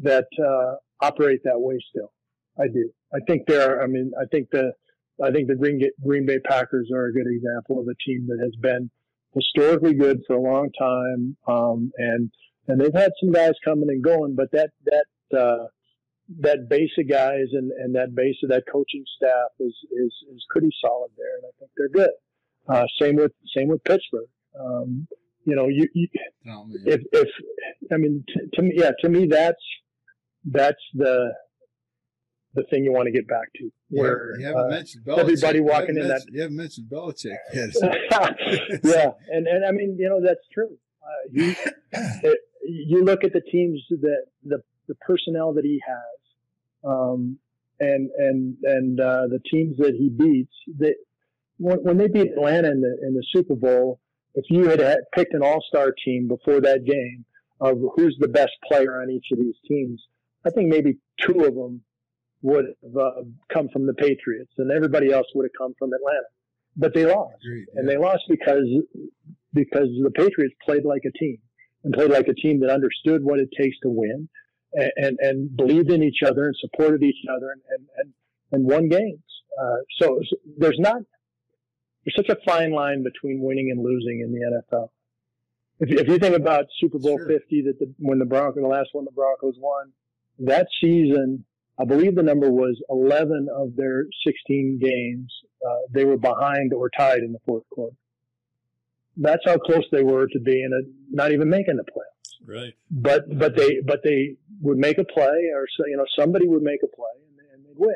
that uh, operate that way still. I do. I think there are. I mean, I think the I think the Green Green Bay Packers are a good example of a team that has been historically good for a long time, um, and and they've had some guys coming and going, but that that uh, that base of guys and, and that base of that coaching staff is is is pretty solid there, and I think they're good. Uh, same with same with Pittsburgh. Um, you know, you, you oh, if, if, I mean, t- to me, yeah, to me, that's, that's the, the thing you want to get back to. Where you haven't uh, mentioned Belichick. everybody walking in that. You haven't mentioned Belichick yet. yeah, and and I mean, you know, that's true. Uh, you, it, you look at the teams that the the personnel that he has, um, and and and uh, the teams that he beats. That when, when they beat Atlanta in the in the Super Bowl, if you had picked an all-star team before that game of who's the best player on each of these teams, I think maybe two of them would have uh, come from the Patriots, and everybody else would have come from Atlanta. But they lost, Agreed, yeah. and they lost because because the Patriots played like a team and played like a team that understood what it takes to win, and and, and believed in each other and supported each other and and and, and won games. Uh, so, so there's not there's such a fine line between winning and losing in the NFL. If, if you think about Super Bowl sure. 50, that the, when the Broncos, the last one the Broncos won, that season, I believe the number was 11 of their 16 games. Uh, they were behind or tied in the fourth quarter. That's how close they were to being a, not even making the playoffs. Right. But, but they, but they would make a play or, so, you know, somebody would make a play and, and they'd win.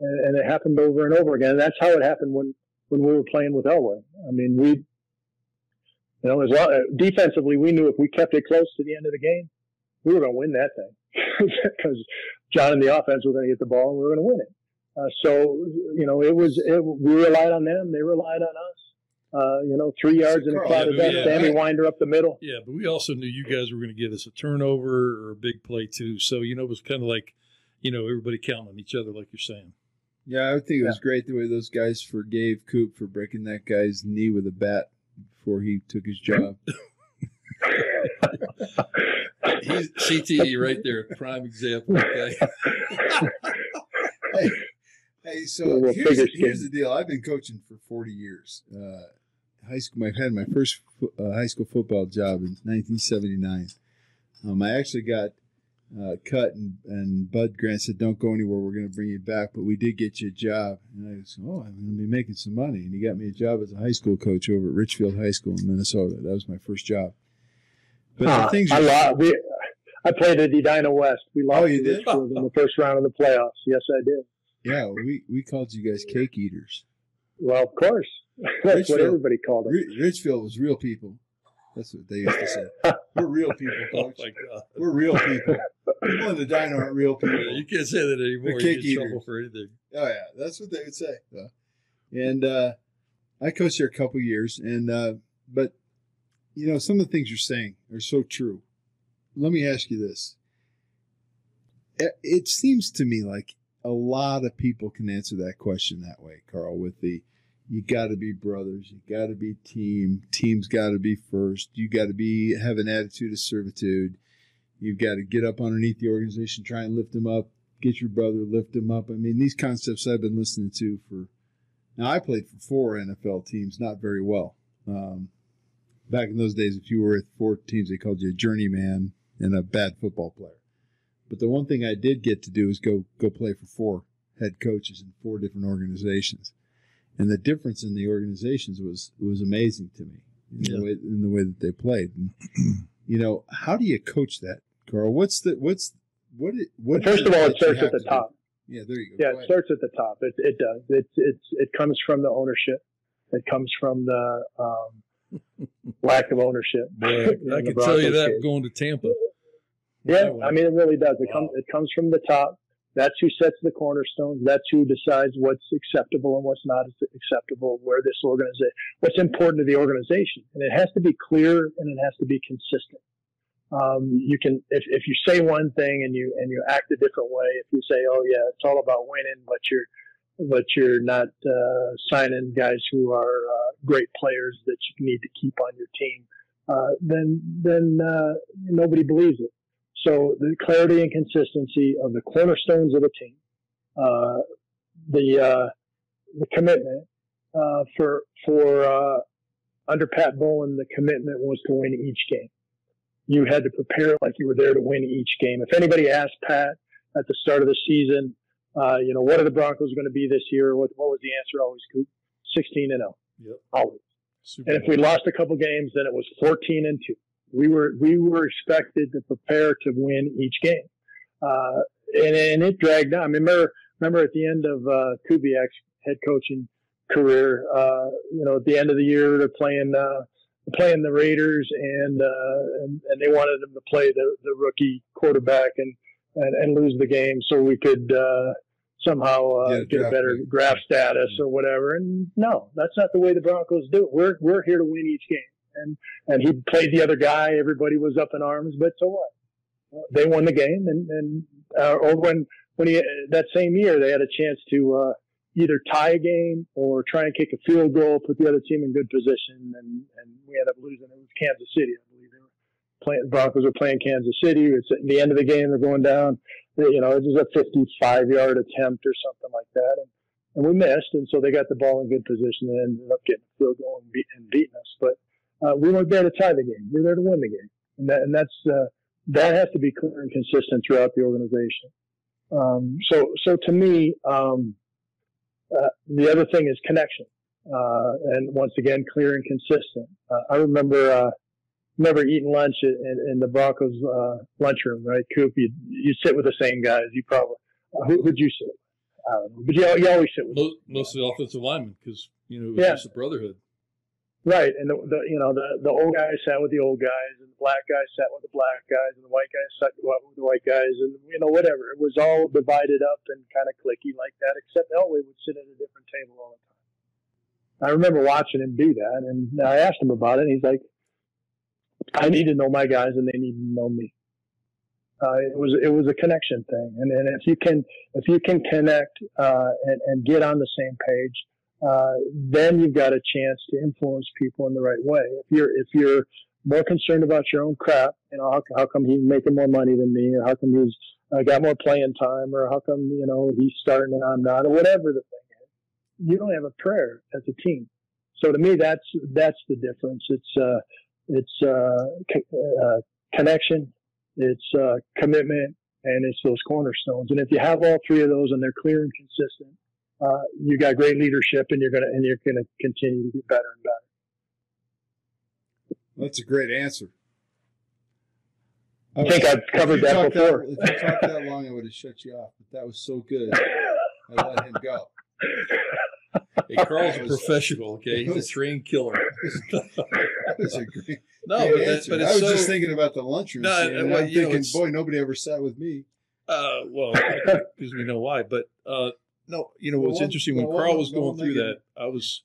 And, and it happened over and over again. And that's how it happened when, when we were playing with Elway. I mean, we, you know, as well, defensively, we knew if we kept it close to the end of the game, we were going to win that thing because John and the offense were going to get the ball and we were going to win it. Uh, so, you know, it was, it, we relied on them. They relied on us. Uh, you know, three yards in a cloud of dust. Yeah, Sammy Winder up the middle. Yeah, but we also knew you guys were going to give us a turnover or a big play too. So, you know, it was kind of like, you know, everybody counting on each other, like you're saying. Yeah, I think it was great the way those guys forgave Coop for breaking that guy's knee with a bat before he took his job. He's CTE right there, prime example. Okay. hey, hey, so here's, here's the deal. I've been coaching for 40 years. Uh, high school. I've had my first uh, high school football job in 1979. Um, I actually got uh, cut, and, and Bud Grant said, "Don't go anywhere. We're going to bring you back." But we did get you a job, and I said, "Oh, I'm going to be making some money." And he got me a job as a high school coach over at Richfield High School in Minnesota. That was my first job. But huh, things I, we, I played at Edina West. We lost oh, you did? in the first round of the playoffs. Yes, I did. Yeah, we, we called you guys cake eaters. Well, of course. That's Richfield, what everybody called them. Richfield was real people. That's what they used to say. We're real people, oh, coach. Oh my God. We're real people. People in the diner aren't real people. You can't say that anymore. They're you get trouble for anything. Oh yeah, that's what they would say. And uh, I coached there a couple years, and uh, but you know some of the things you're saying are so true. Let me ask you this: it seems to me like a lot of people can answer that question that way, Karl, with the you got to be brothers, you got to be team, team's got to be first, you got to be have an attitude of servitude, you've got to get up underneath the organization, try and lift them up, get your brother, lift them up. I mean, these concepts I've been listening to for now. I played for four NFL teams, not very well. Um, back in those days, if you were with four teams, they called you a journeyman and a bad football player. But the one thing I did get to do is go go play for four head coaches in four different organizations, and the difference in the organizations was was amazing to me in, yeah. the, way, in the way that they played. And, you know, how do you coach that, Karl? What's the what's what it, what? First of all, it starts at the top. Do? Yeah, there you go. Yeah, go it starts at the top. It it does. It's it's it comes from the ownership. It comes from the um, lack of ownership. Boy, I can tell you that case. going to Tampa. Yeah, I mean, it really does. It wow. comes it comes from the top. That's who sets the cornerstones. That's who decides what's acceptable and what's not acceptable. Where this organization, what's important to the organization, and it has to be clear and it has to be consistent. Um, you can, if, if you say one thing and you and you act a different way, if you say, "Oh yeah, it's all about winning," but you're but you're not uh, signing guys who are uh, great players that you need to keep on your team, uh, then then uh, nobody believes it. So the clarity and consistency of the cornerstones of the team, uh, the uh, the commitment uh, for for uh, under Pat Bowlen, the commitment was to win each game. You had to prepare like you were there to win each game. If anybody asked Pat at the start of the season, uh, you know, what are the Broncos going to be this year? What, what was the answer always? 16 and 0. Yep. Always. Super and if we lost a couple games, then it was 14 and 2 we were we were expected to prepare to win each game, uh, and, and it dragged on. I mean, remember remember at the end of uh, Kubiak's head coaching career, uh, you know, at the end of the year they're playing uh, playing the Raiders, and, uh, and, and they wanted him to play the the rookie quarterback and and, and lose the game so we could. Uh, somehow uh, get a better draft status or whatever. And no, that's not the way the Broncos do it. We're we're here to win each game and and he played the other guy. Everybody was up in arms, but so what? They won the game, and and uh, or when when he that same year they had a chance to uh, either tie a game or try and kick a field goal, put the other team in good position, and and we ended up losing. It was Kansas City, I believe. They were playing the Broncos were playing Kansas City. It's at the end of the game. They're going down. You know, it was a 55 yard attempt or something like that, and and we missed, and so they got the ball in good position and ended up getting a field goal and, beat, and beating us. But uh, we weren't there to tie the game. We were there to win the game, and that and that's uh, that has to be clear and consistent throughout the organization. Um, so so to me, um, uh, the other thing is connection, uh, and once again, clear and consistent. Uh, I remember uh, remember eating lunch in, in the Broncos lunchroom, right? Coop, you you sit with the same guys. You probably who would you sit? With? but you, you always sit with most, mostly offensive linemen because you know it was yeah. just a brotherhood. Right, and the, the you know the the old guys sat with the old guys, and the black guys sat with the black guys, and the white guys sat with the white guys, and you know whatever. It was all divided up and kind of clicky like that. Except Elway would sit at a different table all the time. I remember watching him do that, and I asked him about it. And he's like, "I need to know my guys, and they need to know me." Uh, it was it was a connection thing, and, and if you can if you can connect uh, and, and get on the same page uh, then you've got a chance to influence people in the right way. If you're if you're more concerned about your own crap, you know, how, how come he's making more money than me, or how come he's uh, got more playing time, or how come you know he's starting and I'm not, or whatever the thing is, you don't have a prayer as a team. So to me, that's that's the difference. It's uh, it's uh, co- uh, connection, it's uh, commitment, and it's those cornerstones. And if you have all three of those and they're clear and consistent, uh, you got great leadership, and you're gonna and you're gonna continue to get better and better. That's a great answer. I, I think I've covered that before. That, if you talked that long, I would have shut you off. But that was so good, I let him go. Hey, Karl's a professional. Okay, he's a trained killer. that was a great. No, great but, but I was so, just thinking about the lunchroom. No, scene, and well, I'm thinking, know, boy, nobody ever sat with me. Uh, well, because we know why. But uh, no, you know what's interesting when Karl was going through that, I was,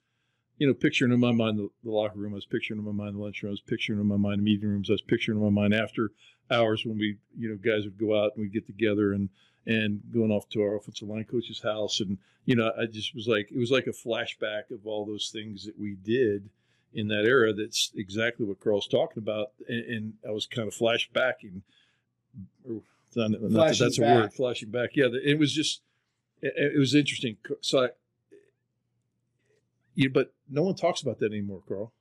you know, picturing in my mind the, the, locker room. I was picturing in my mind the lunchroom. I was picturing in my mind the meeting rooms. I was picturing in my mind after hours when we, you know, guys would go out and we'd get together and and going off to our offensive line coach's house, and you know, I just was like, it was like a flashback of all those things that we did in that era. That's exactly what Karl's talking about, and, and I was kind of flashbacking. Not, not that that's back. a word, flashing back. Yeah, it was just, it, it was interesting. So, I, you, but no one talks about that anymore, Karl.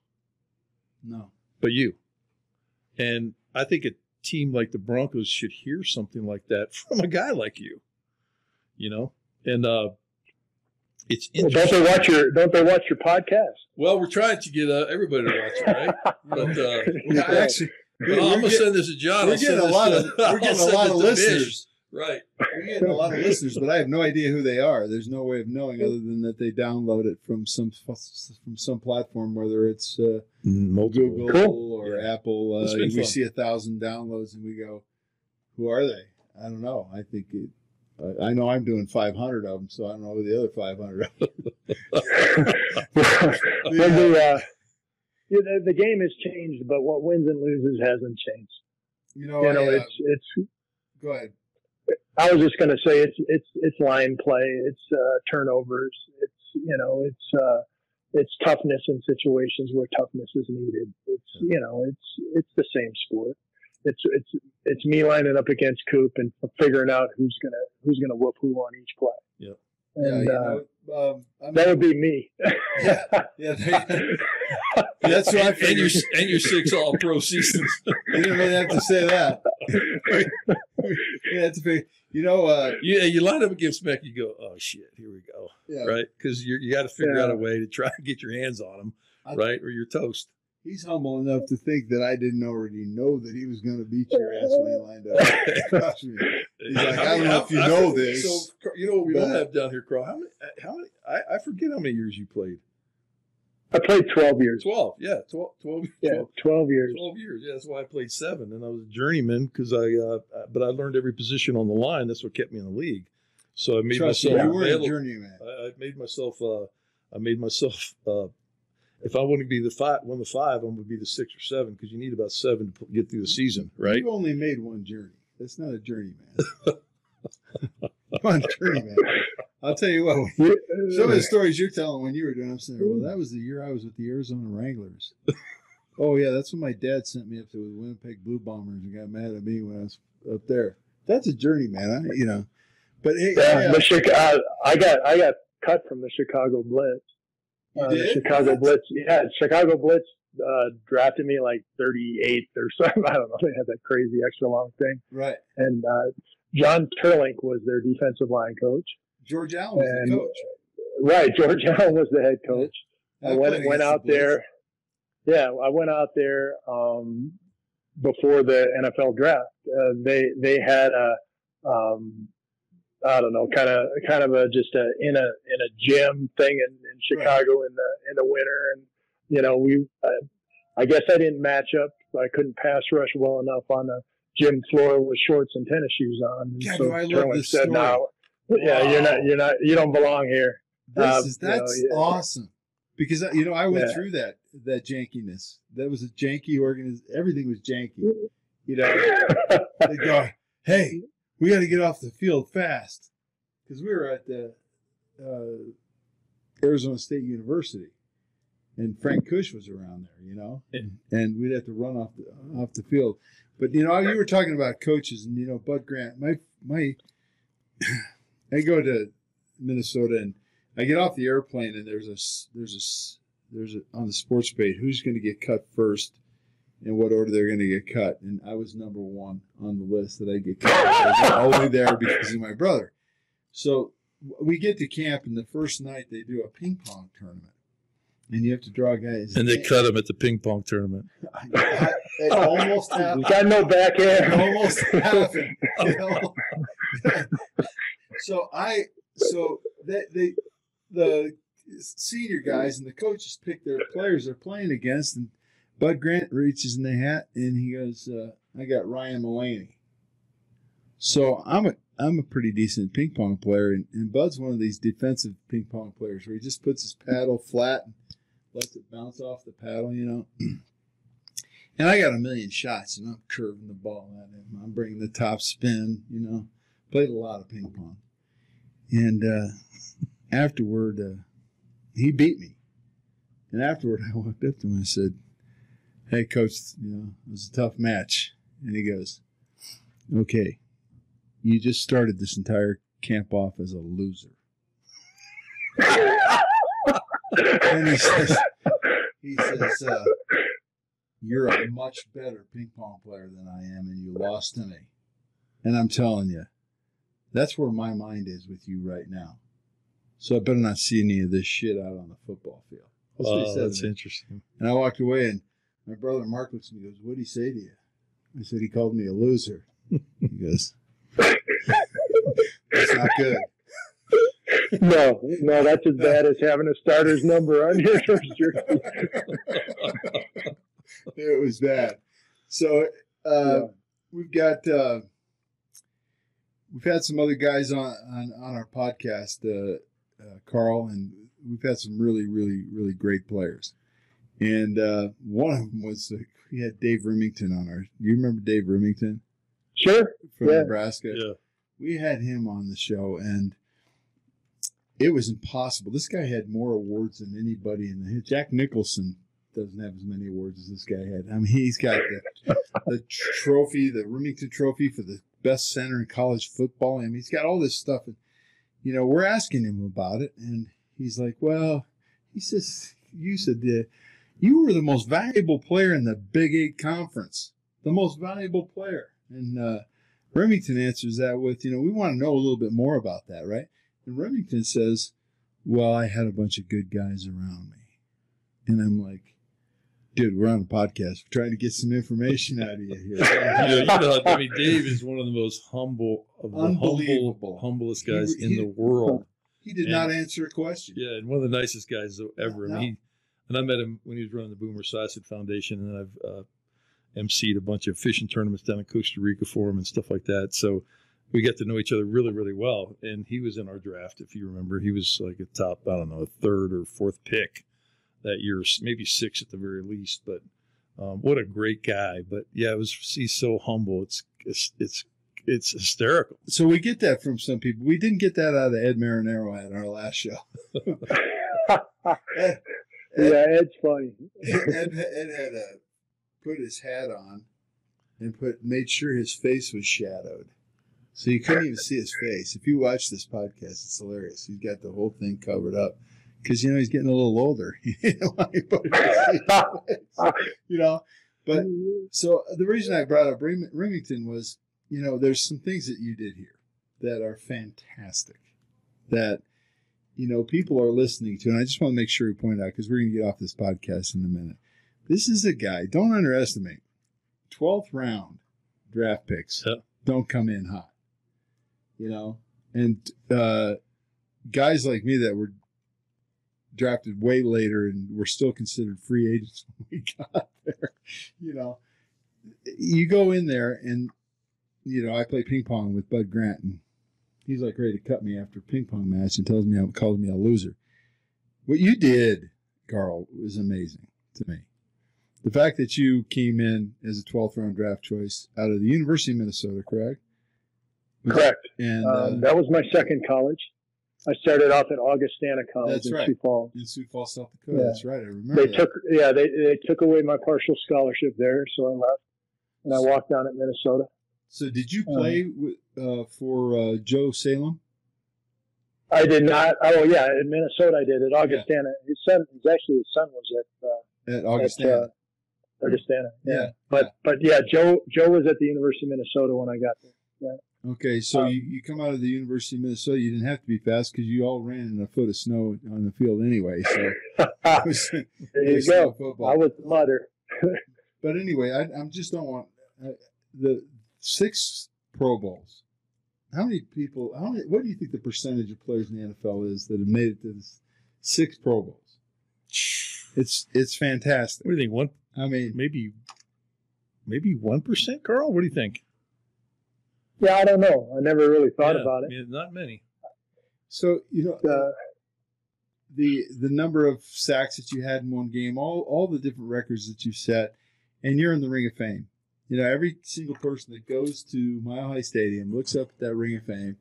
No, but you, and I think a team like the Broncos should hear something like that from a guy like you. You know, and uh, it's well, don't they watch your don't they watch your podcast? Well, we're trying to get uh, everybody to watch it, right? but uh, yeah, actually, well, I'm gonna send this to John. We're getting a lot of we're getting a lot of listeners. Right. We're getting a lot of listeners, but I have no idea who they are. There's no way of knowing other than that they download it from some from some platform, whether it's uh, Google cool. or yeah. Apple. Uh, we fun. see a thousand downloads and we go, "Who are they?" I don't know. I think it, I know I'm doing 500 of them, so I don't know who the other 500. yeah. the, uh, the, the game has changed, but what wins and loses hasn't changed. You know, you know, I, uh, it's it's. Go ahead. I was just going to say it's it's it's line play, it's uh, turnovers, it's you know it's uh, it's toughness in situations where toughness is needed. It's you know it's it's the same sport. It's it's it's me lining up against Coop and figuring out who's gonna who's gonna whoop who on each play. Yeah. And yeah, uh, know, um, that would be me. yeah, yeah. That's what I figured. And your and your six All Pro seasons. you didn't really have to say that. yeah, that's big. You know, uh, yeah, you line up against Mac, you go, oh shit, here we go, yeah. right? Because you you got to figure yeah. out a way to try and get your hands on them, right, or you're toast he's humble enough to think that I didn't already know that he was going to beat your ass when he lined up. He's like, I don't know if you I, know this. So, you know what we don't have down here, Karl? How many? How many? I, I forget how many years you played. I played 12 years. 12, yeah. 12, 12, yeah, 12 years. 12 years, yeah. That's why I played seven. And I was a journeyman because I, uh, but I learned every position on the line. That's what kept me in the league. So I made Trust myself. You were a journeyman. I, I made myself, uh, I made myself uh, if I want to be the five, one of the five, I'm going to be the six or seven because you need about seven to get through the season, right? You only made one journey. That's not a journey, man. one journey, man. I'll tell you what. some of the stories you're telling when you were doing, I'm saying, well, that was the year I was with the Arizona Wranglers. oh yeah, that's when my dad sent me up to the Winnipeg Blue Bombers and got mad at me when I was up there. That's a journey, man. I, you know, but hey, yeah, the Chicago, I got I got cut from the Chicago Blitz. Uh, the Chicago Blitz. Yeah, Chicago Blitz uh, drafted me like 38th or something. I don't know. They had that crazy extra long thing. Right. And uh, John Teerlinck was their defensive line coach. George Allen was and, the coach. Right. George Allen was the head coach. Yeah. I, I went went out the there. Yeah, I went out there um, before the NFL draft. Uh, they they had a um, I don't know, kind of kind of a just a in a in a gym thing in, in Chicago right. in the in the winter, and you know we uh, I guess I didn't match up. I couldn't pass rush well enough on the gym floor with shorts and tennis shoes on. And God, so I love this said, story. "No, yeah, you're not you're not you don't belong here." This uh, is that's you know, yeah. awesome because uh, you know I went yeah. through that that jankiness. That was a janky organization. Everything was janky. You know, they go, "Hey, we got to get off the field fast because we were at the uh, Arizona State University, and Frank Kush was around there, you know, and, and we'd have to run off the off the field. But you know, you were talking about coaches, and you know, Bud Grant. My my, I go to Minnesota, and I get off the airplane, and there's a there's a there's a on the sports page who's going to get cut first in what order they're going to get cut. And I was number one on the list that I get cut. I was only there because of my brother. So we get to camp, and the first night they do a ping pong tournament. And you have to draw guys. And they cut them at the ping pong tournament. it almost happened. Got no back It almost happened. You know? so I, so they, they, the senior guys and the coaches pick their players they're playing against, and Bud Grant reaches in the hat and he goes, uh, "I got Ryan Mullaney." So I'm a I'm a pretty decent ping pong player, and, and Bud's one of these defensive ping pong players where he just puts his paddle flat and lets it bounce off the paddle, you know. And I got a million shots, and I'm curving the ball at him. I'm bringing the top spin, you know. Played a lot of ping pong. And uh, afterward, uh, he beat me. And afterward, I walked up to him and said, Hey, coach, you know, it was a tough match. And he goes, Okay, you just started this entire camp off as a loser. and he says, he says, uh, you're a much better ping pong player than I am, and you lost to me. And I'm telling you, that's where my mind is with you right now. So I better not see any of this shit out on the football field. That's what he said. That's interesting. And I walked away, and my brother Mark looks at me and goes, What did he say to you? I said, He called me a loser. he goes, That's not good. No, no, that's as bad as having a starter's number on your first jersey. it was bad. So uh, yeah. we've got uh, we've had some other guys on on, on our podcast, uh, uh Karl, and we've had some really, really, really great players. And uh, one of them was uh, we had Dave Rimington on our. You remember Dave Rimington? Sure. From yeah. Nebraska. Yeah. We had him on the show, and it was impossible. This guy had more awards than anybody in the Jack Nicholson doesn't have as many awards as this guy had. I mean, he's got the, the trophy, the Rimington Trophy for the best center in college football. I mean, he's got all this stuff, and you know, we're asking him about it, and he's like, "Well," he says, "You said that you were the most valuable player in the Big Eight conference, the most valuable player." And uh, Rimington answers that with, "You know, we want to know a little bit more about that, right?" And Rimington says, Well, I had a bunch of good guys around me. And I'm like, Dude, we're on a podcast. We're trying to get some information out of you here. you, know, you know, I mean, Dave is one of the most humble, of the humble, humblest guys he, in the world. He did and, not answer a question. Yeah, and one of the nicest guys ever. No. I mean, he, and I met him when he was running the Boomer Esiason Foundation, and I've uh, emceed a bunch of fishing tournaments down in Costa Rica for him and stuff like that. So we got to know each other really, really well. And he was in our draft, if you remember. He was like a top, I don't know, a third or fourth pick that year, maybe six at the very least. But um, what a great guy! But yeah, it was he's so humble. It's it's it's it's hysterical. So we get that from some people. We didn't get that out of Ed Marinaro at our last show. Ed, yeah, Ed's funny. Ed, Ed had a, put his hat on and put made sure his face was shadowed. So you couldn't even see his face. If you watch this podcast, it's hilarious. He's got the whole thing covered up because you know he's getting a little older. you know, but so uh, the reason I brought up Rimington was, you know, there's some things that you did here that are fantastic. That you know people are listening to, and I just want to make sure we point out because we're going to get off this podcast in a minute. This is a guy. Don't underestimate. Twelfth round draft picks don't come in hot you know, and uh, guys like me that were drafted way later and were still considered free agents when we got there, you know, you go in there and, you know, I play ping pong with Bud Grant and he's like ready to cut me after a ping pong match and tells me, I calls me a loser. What you did, Karl, was amazing to me. The fact that you came in as a 12th round draft choice out of the University of Minnesota, correct? Correct. And um, uh, that was my second college. I started off at Augustana College in right. Sioux Falls. In Sioux Falls, South Dakota. Yeah. That's right. I remember. They that. took yeah they they took away my partial scholarship there, so I left and I walked down at Minnesota. So did you play um, with, uh, for uh, Joe Salem? I did not. Oh yeah, in Minnesota I did at Augustana. Yeah. His son, his actually his son was at uh, at Augustana. At, uh, Augustana. Yeah. yeah. But but yeah, Joe Joe was at the University of Minnesota when I got there. Yeah. Okay, so um, you, you come out of the University of Minnesota. You didn't have to be fast because you all ran in a foot of snow on the field anyway. So was, there you go. Football. I was the mother. but anyway, I, I just don't want uh, the six Pro Bowls. How many people? How many? What do you think the percentage of players in the NFL is that have made it to six Pro Bowls? It's it's fantastic. What do you think? One? I mean, maybe maybe one percent, Karl. What do you think? Yeah, I don't know. I never really thought yeah, about it. not many. So you know uh, the the number of sacks that you had in one game, all all the different records that you set, and you're in the Ring of Fame. You know, every single person that goes to Mile High Stadium looks up at that Ring of Fame,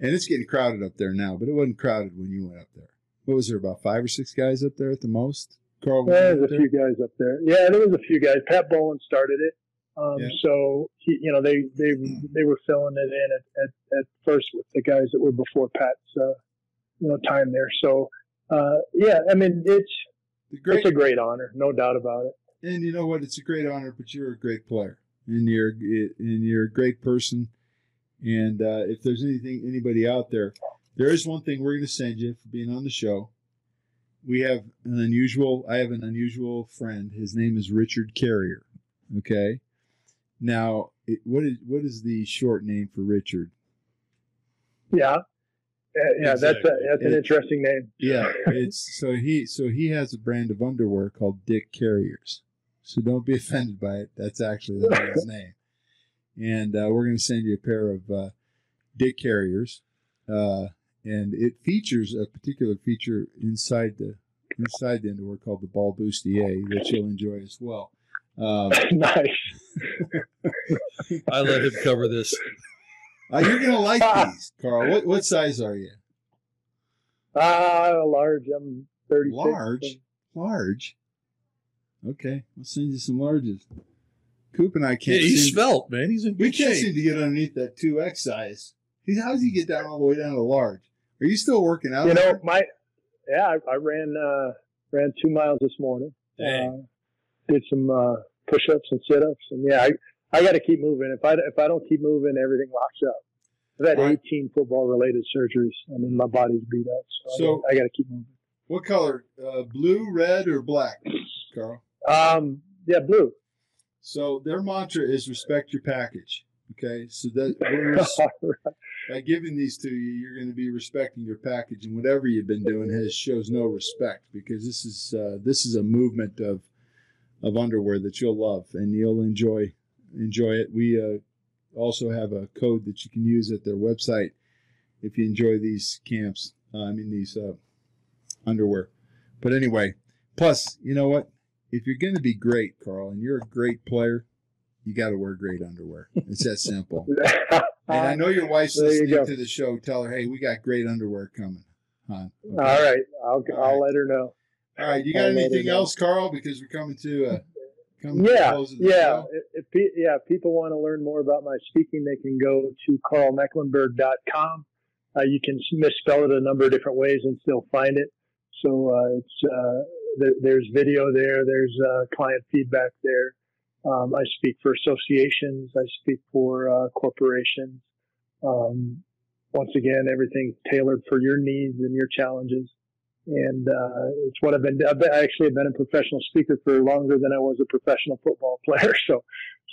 and it's getting crowded up there now, but it wasn't crowded when you went up there. What was there, about five or six guys up there at the most? Karl, yeah, there's a few guys up there. Yeah, there was a few guys. Pat Bowlen started it. Um, yeah. So he, you know, they they they were filling it in at, at, at first with the guys that were before Pat's, uh, you know, time there. So uh, yeah, I mean, it's great, it's a great honor, no doubt about it. And you know what? It's a great honor, but you're a great player, and you're and you're a great person. And uh, if there's anything anybody out there, there is one thing we're going to send you for being on the show. We have an unusual. I have an unusual friend. His name is Richard Carrier. Okay. Now, it, what is what is the short name for Richard? Yeah, yeah, exactly. that's a, that's an it, interesting name. Yeah, it's so he so he has a brand of underwear called Dick Carriers. So don't be offended by it. That's actually the man's name. And uh, we're going to send you a pair of uh, Dick Carriers, uh, and it features a particular feature inside the inside the underwear called the ball bustier that you'll enjoy as well. Um, nice. I let him cover this. Uh, you're gonna like these, Karl. What what size are you? Uh large. I'm thirty. Large, large. Okay, I'll send you some larges. Coop and I can't. Yeah, he's svelte, man. He's in We can't shape. seem to get underneath that two X size. He's, how does he get down all the way down to large? Are you still working out? You know, there? my yeah, I, I ran uh, ran two miles this morning. Uh, did some uh, push ups and sit ups, and yeah, I I got to keep moving. If I if I don't keep moving, everything locks up. I've had right. 18 football related surgeries. I mean, my body's beat up, so, so I got to keep moving. What color? Uh, blue, red, or black, Karl? Um, yeah, blue. So their mantra is respect your package. Okay, so that by giving these to you, you're going to be respecting your package, and whatever you've been doing has shows no respect because this is uh, this is a movement of of underwear that you'll love and you'll enjoy enjoy it. We uh, also have a code that you can use at their website if you enjoy these camps. Uh, I mean these uh, underwear. But anyway, plus you know what? If you're going to be great, Karl, and you're a great player, you got to wear great underwear. It's that simple. and I know your wife's listening you to the show. Tell her, hey, we got great underwear coming. Huh? Okay. All right, I'll All I'll right. let her know. All right, you got I'll anything else, Karl? Because we're coming to uh, yeah, yeah. If, if, yeah, if people want to learn more about my speaking, they can go to karlmecklenburg.com. Uh, you can misspell it a number of different ways and still find it. So uh, it's uh, there, there's video there, there's uh, client feedback there. Um, I speak for associations, I speak for uh, corporations. Um, once again, everything tailored for your needs and your challenges and uh, it's what I've been. I've been, actually have been a professional speaker for longer than I was a professional football player. So,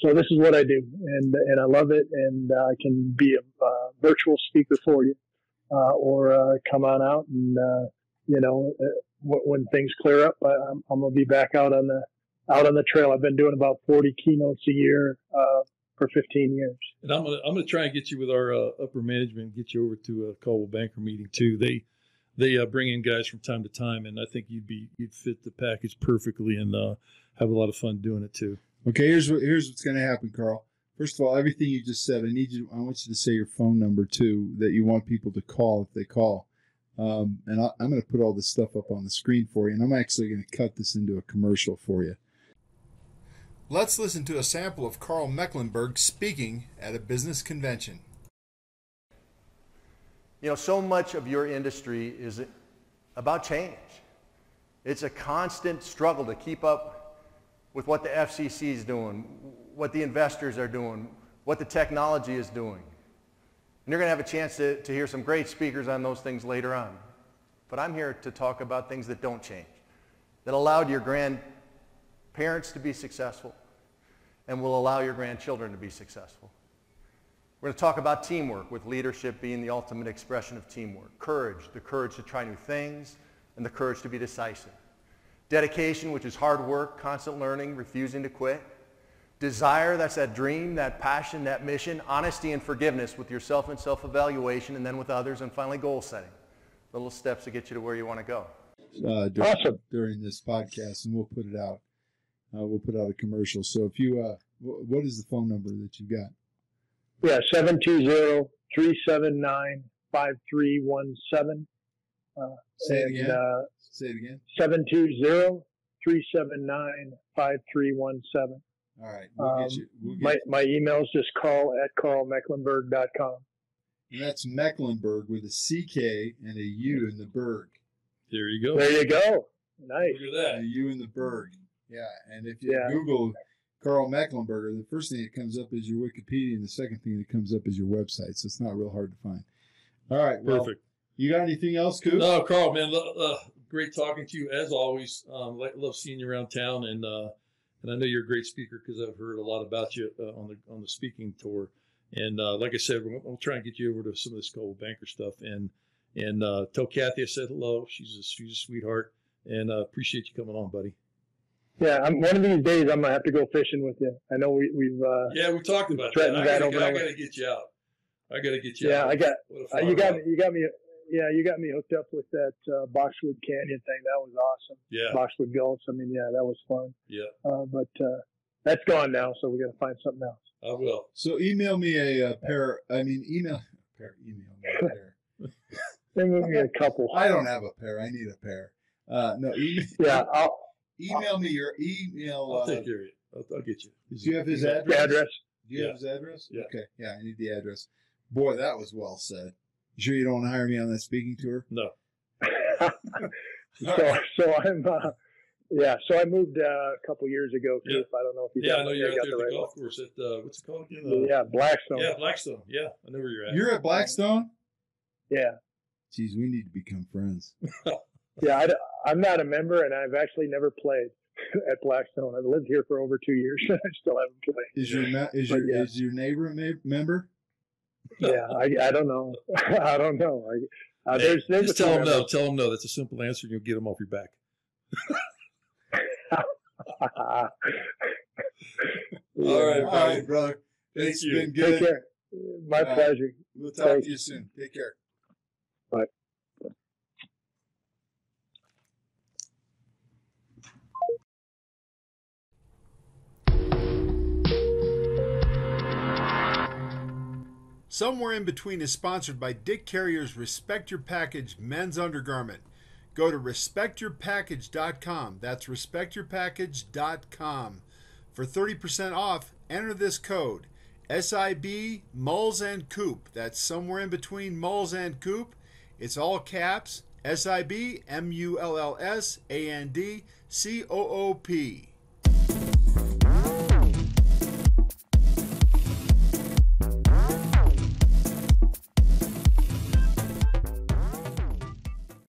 so this is what I do, and and I love it, and uh, I can be a uh, virtual speaker for you, uh, or come on out, and you know, when things clear up, I, am I'm gonna be back out on the out on the trail. I've been doing about 40 keynotes a year for 15 years. And I'm gonna I'm gonna try and get you with our upper management, get you over to a Coldwell Banker meeting too. They they uh, bring in guys from time to time, and I think you'd be you'd fit the package perfectly and uh, have a lot of fun doing it too. Okay, here's what here's what's going to happen, Karl. First of all, everything you just said, I need you. I want you to say your phone number too, that you want people to call if they call. Um, and I, I'm going to put all this stuff up on the screen for you, and I'm actually going to cut this into a commercial for you. Let's listen to a sample of Karl Mecklenburg speaking at a business convention. You know, so much of your industry is about change. It's a constant struggle to keep up with what the FCC is doing, what the investors are doing, what the technology is doing. And you're going to have a chance to, to hear some great speakers on those things later on. But I'm here to talk about things that don't change, that allowed your grandparents to be successful and will allow your grandchildren to be successful. We're going to talk about teamwork, with leadership being the ultimate expression of teamwork. Courage, the courage to try new things, and the courage to be decisive. Dedication, which is hard work, constant learning, refusing to quit. Desire, that's that dream, that passion, that mission. Honesty and forgiveness with yourself and self-evaluation, and then with others. And finally, goal setting. Little steps to get you to where you want to go. Uh, during, awesome. During this podcast, and we'll put it out. uh, we'll put out a commercial. So if you, uh, w- what is the phone number that you've got? Yeah, 720 379 5317. Uh, Say it again. Uh, Say it again. 720 379 5317. All right. We'll Um, get you. We'll get My, you. my email is just karl at karlmecklenburg.com. And that's Mecklenburg with a CK and a U in the Berg. There you go. There you go. Nice. Look at that. U in the Berg. Yeah. And if you Yeah. Google Karl Mecklenburger, the first thing that comes up is your Wikipedia, and the second thing that comes up is your website. So it's not real hard to find. All right. Well, Perfect. You got anything else, Coop? No, Karl, man, uh, great talking to you as always. Um, love seeing you around town, and uh, and I know you're a great speaker because I've heard a lot about you uh, on the on the speaking tour. And uh, like I said, we'll, we'll try and get you over to some of this Coldwell Banker stuff, and and uh, tell Kathy I said hello. She's a, she's a sweetheart, and uh, appreciate you coming on, buddy. Yeah, I'm, one of these days I'm gonna have to go fishing with you. I know we, we've. Uh, Yeah, we talked about that. Threatened I that gotta, I gotta get you out. I gotta get you yeah, out. I got uh, you got ride. You got me. Yeah, you got me hooked up with that uh, Boxwood Canyon thing. That was awesome. Yeah, Boxwood Gulch. I mean, yeah, that was fun. yeah, Uh, but uh, that's gone now, so we got to find something else. I will. So email me a, uh pair. I mean, email pair. Email me a pair. Then we get a couple. I don't have a pair. I need a pair. Uh, no, e- Yeah, I'll, email me your email. I'll Uh, take care of it. I'll, I'll get you. do you have his address? address. Do you Yeah. have his address? Yeah. Okay. Yeah, I need the address. Boy, that was well said. You sure you don't want to hire me on that speaking tour? No. so, so I'm. Uh, yeah, so I moved uh, a couple years ago. Yeah. I don't know if you Yeah, got, I know you're out got there at the the right golf course at uh, what's it called again? Uh, Yeah, Blackstone. yeah, Blackstone. Yeah, I know where you're at. You're at Blackstone? yeah. Geez, we need to become friends. Yeah, I, am not a member, and I've actually never played at Blackstone. I've lived here for over two years, and I still haven't played. Is your me- is But your yeah. is your neighbor a ma- member? Yeah, I, I don't know. I don't know. I, uh, Hey, there's there's just tell them no. members. Tell them no. That's a simple answer, and you'll get them off your back. Yeah. All right, All right, brother. Thank It's you. been Take care. My Uh, pleasure. We'll talk Thanks. to you soon. Take care. Somewhere in Between is sponsored by Dick Carrier's Respect Your Package men's undergarment. Go to respectyourpackage.com. That's respectyourpackage.com. For 30% off, enter this code SIB Mulls and Coop. That's somewhere in between Mulls and Coop. It's all caps SIB M U L L S A N D C O O P.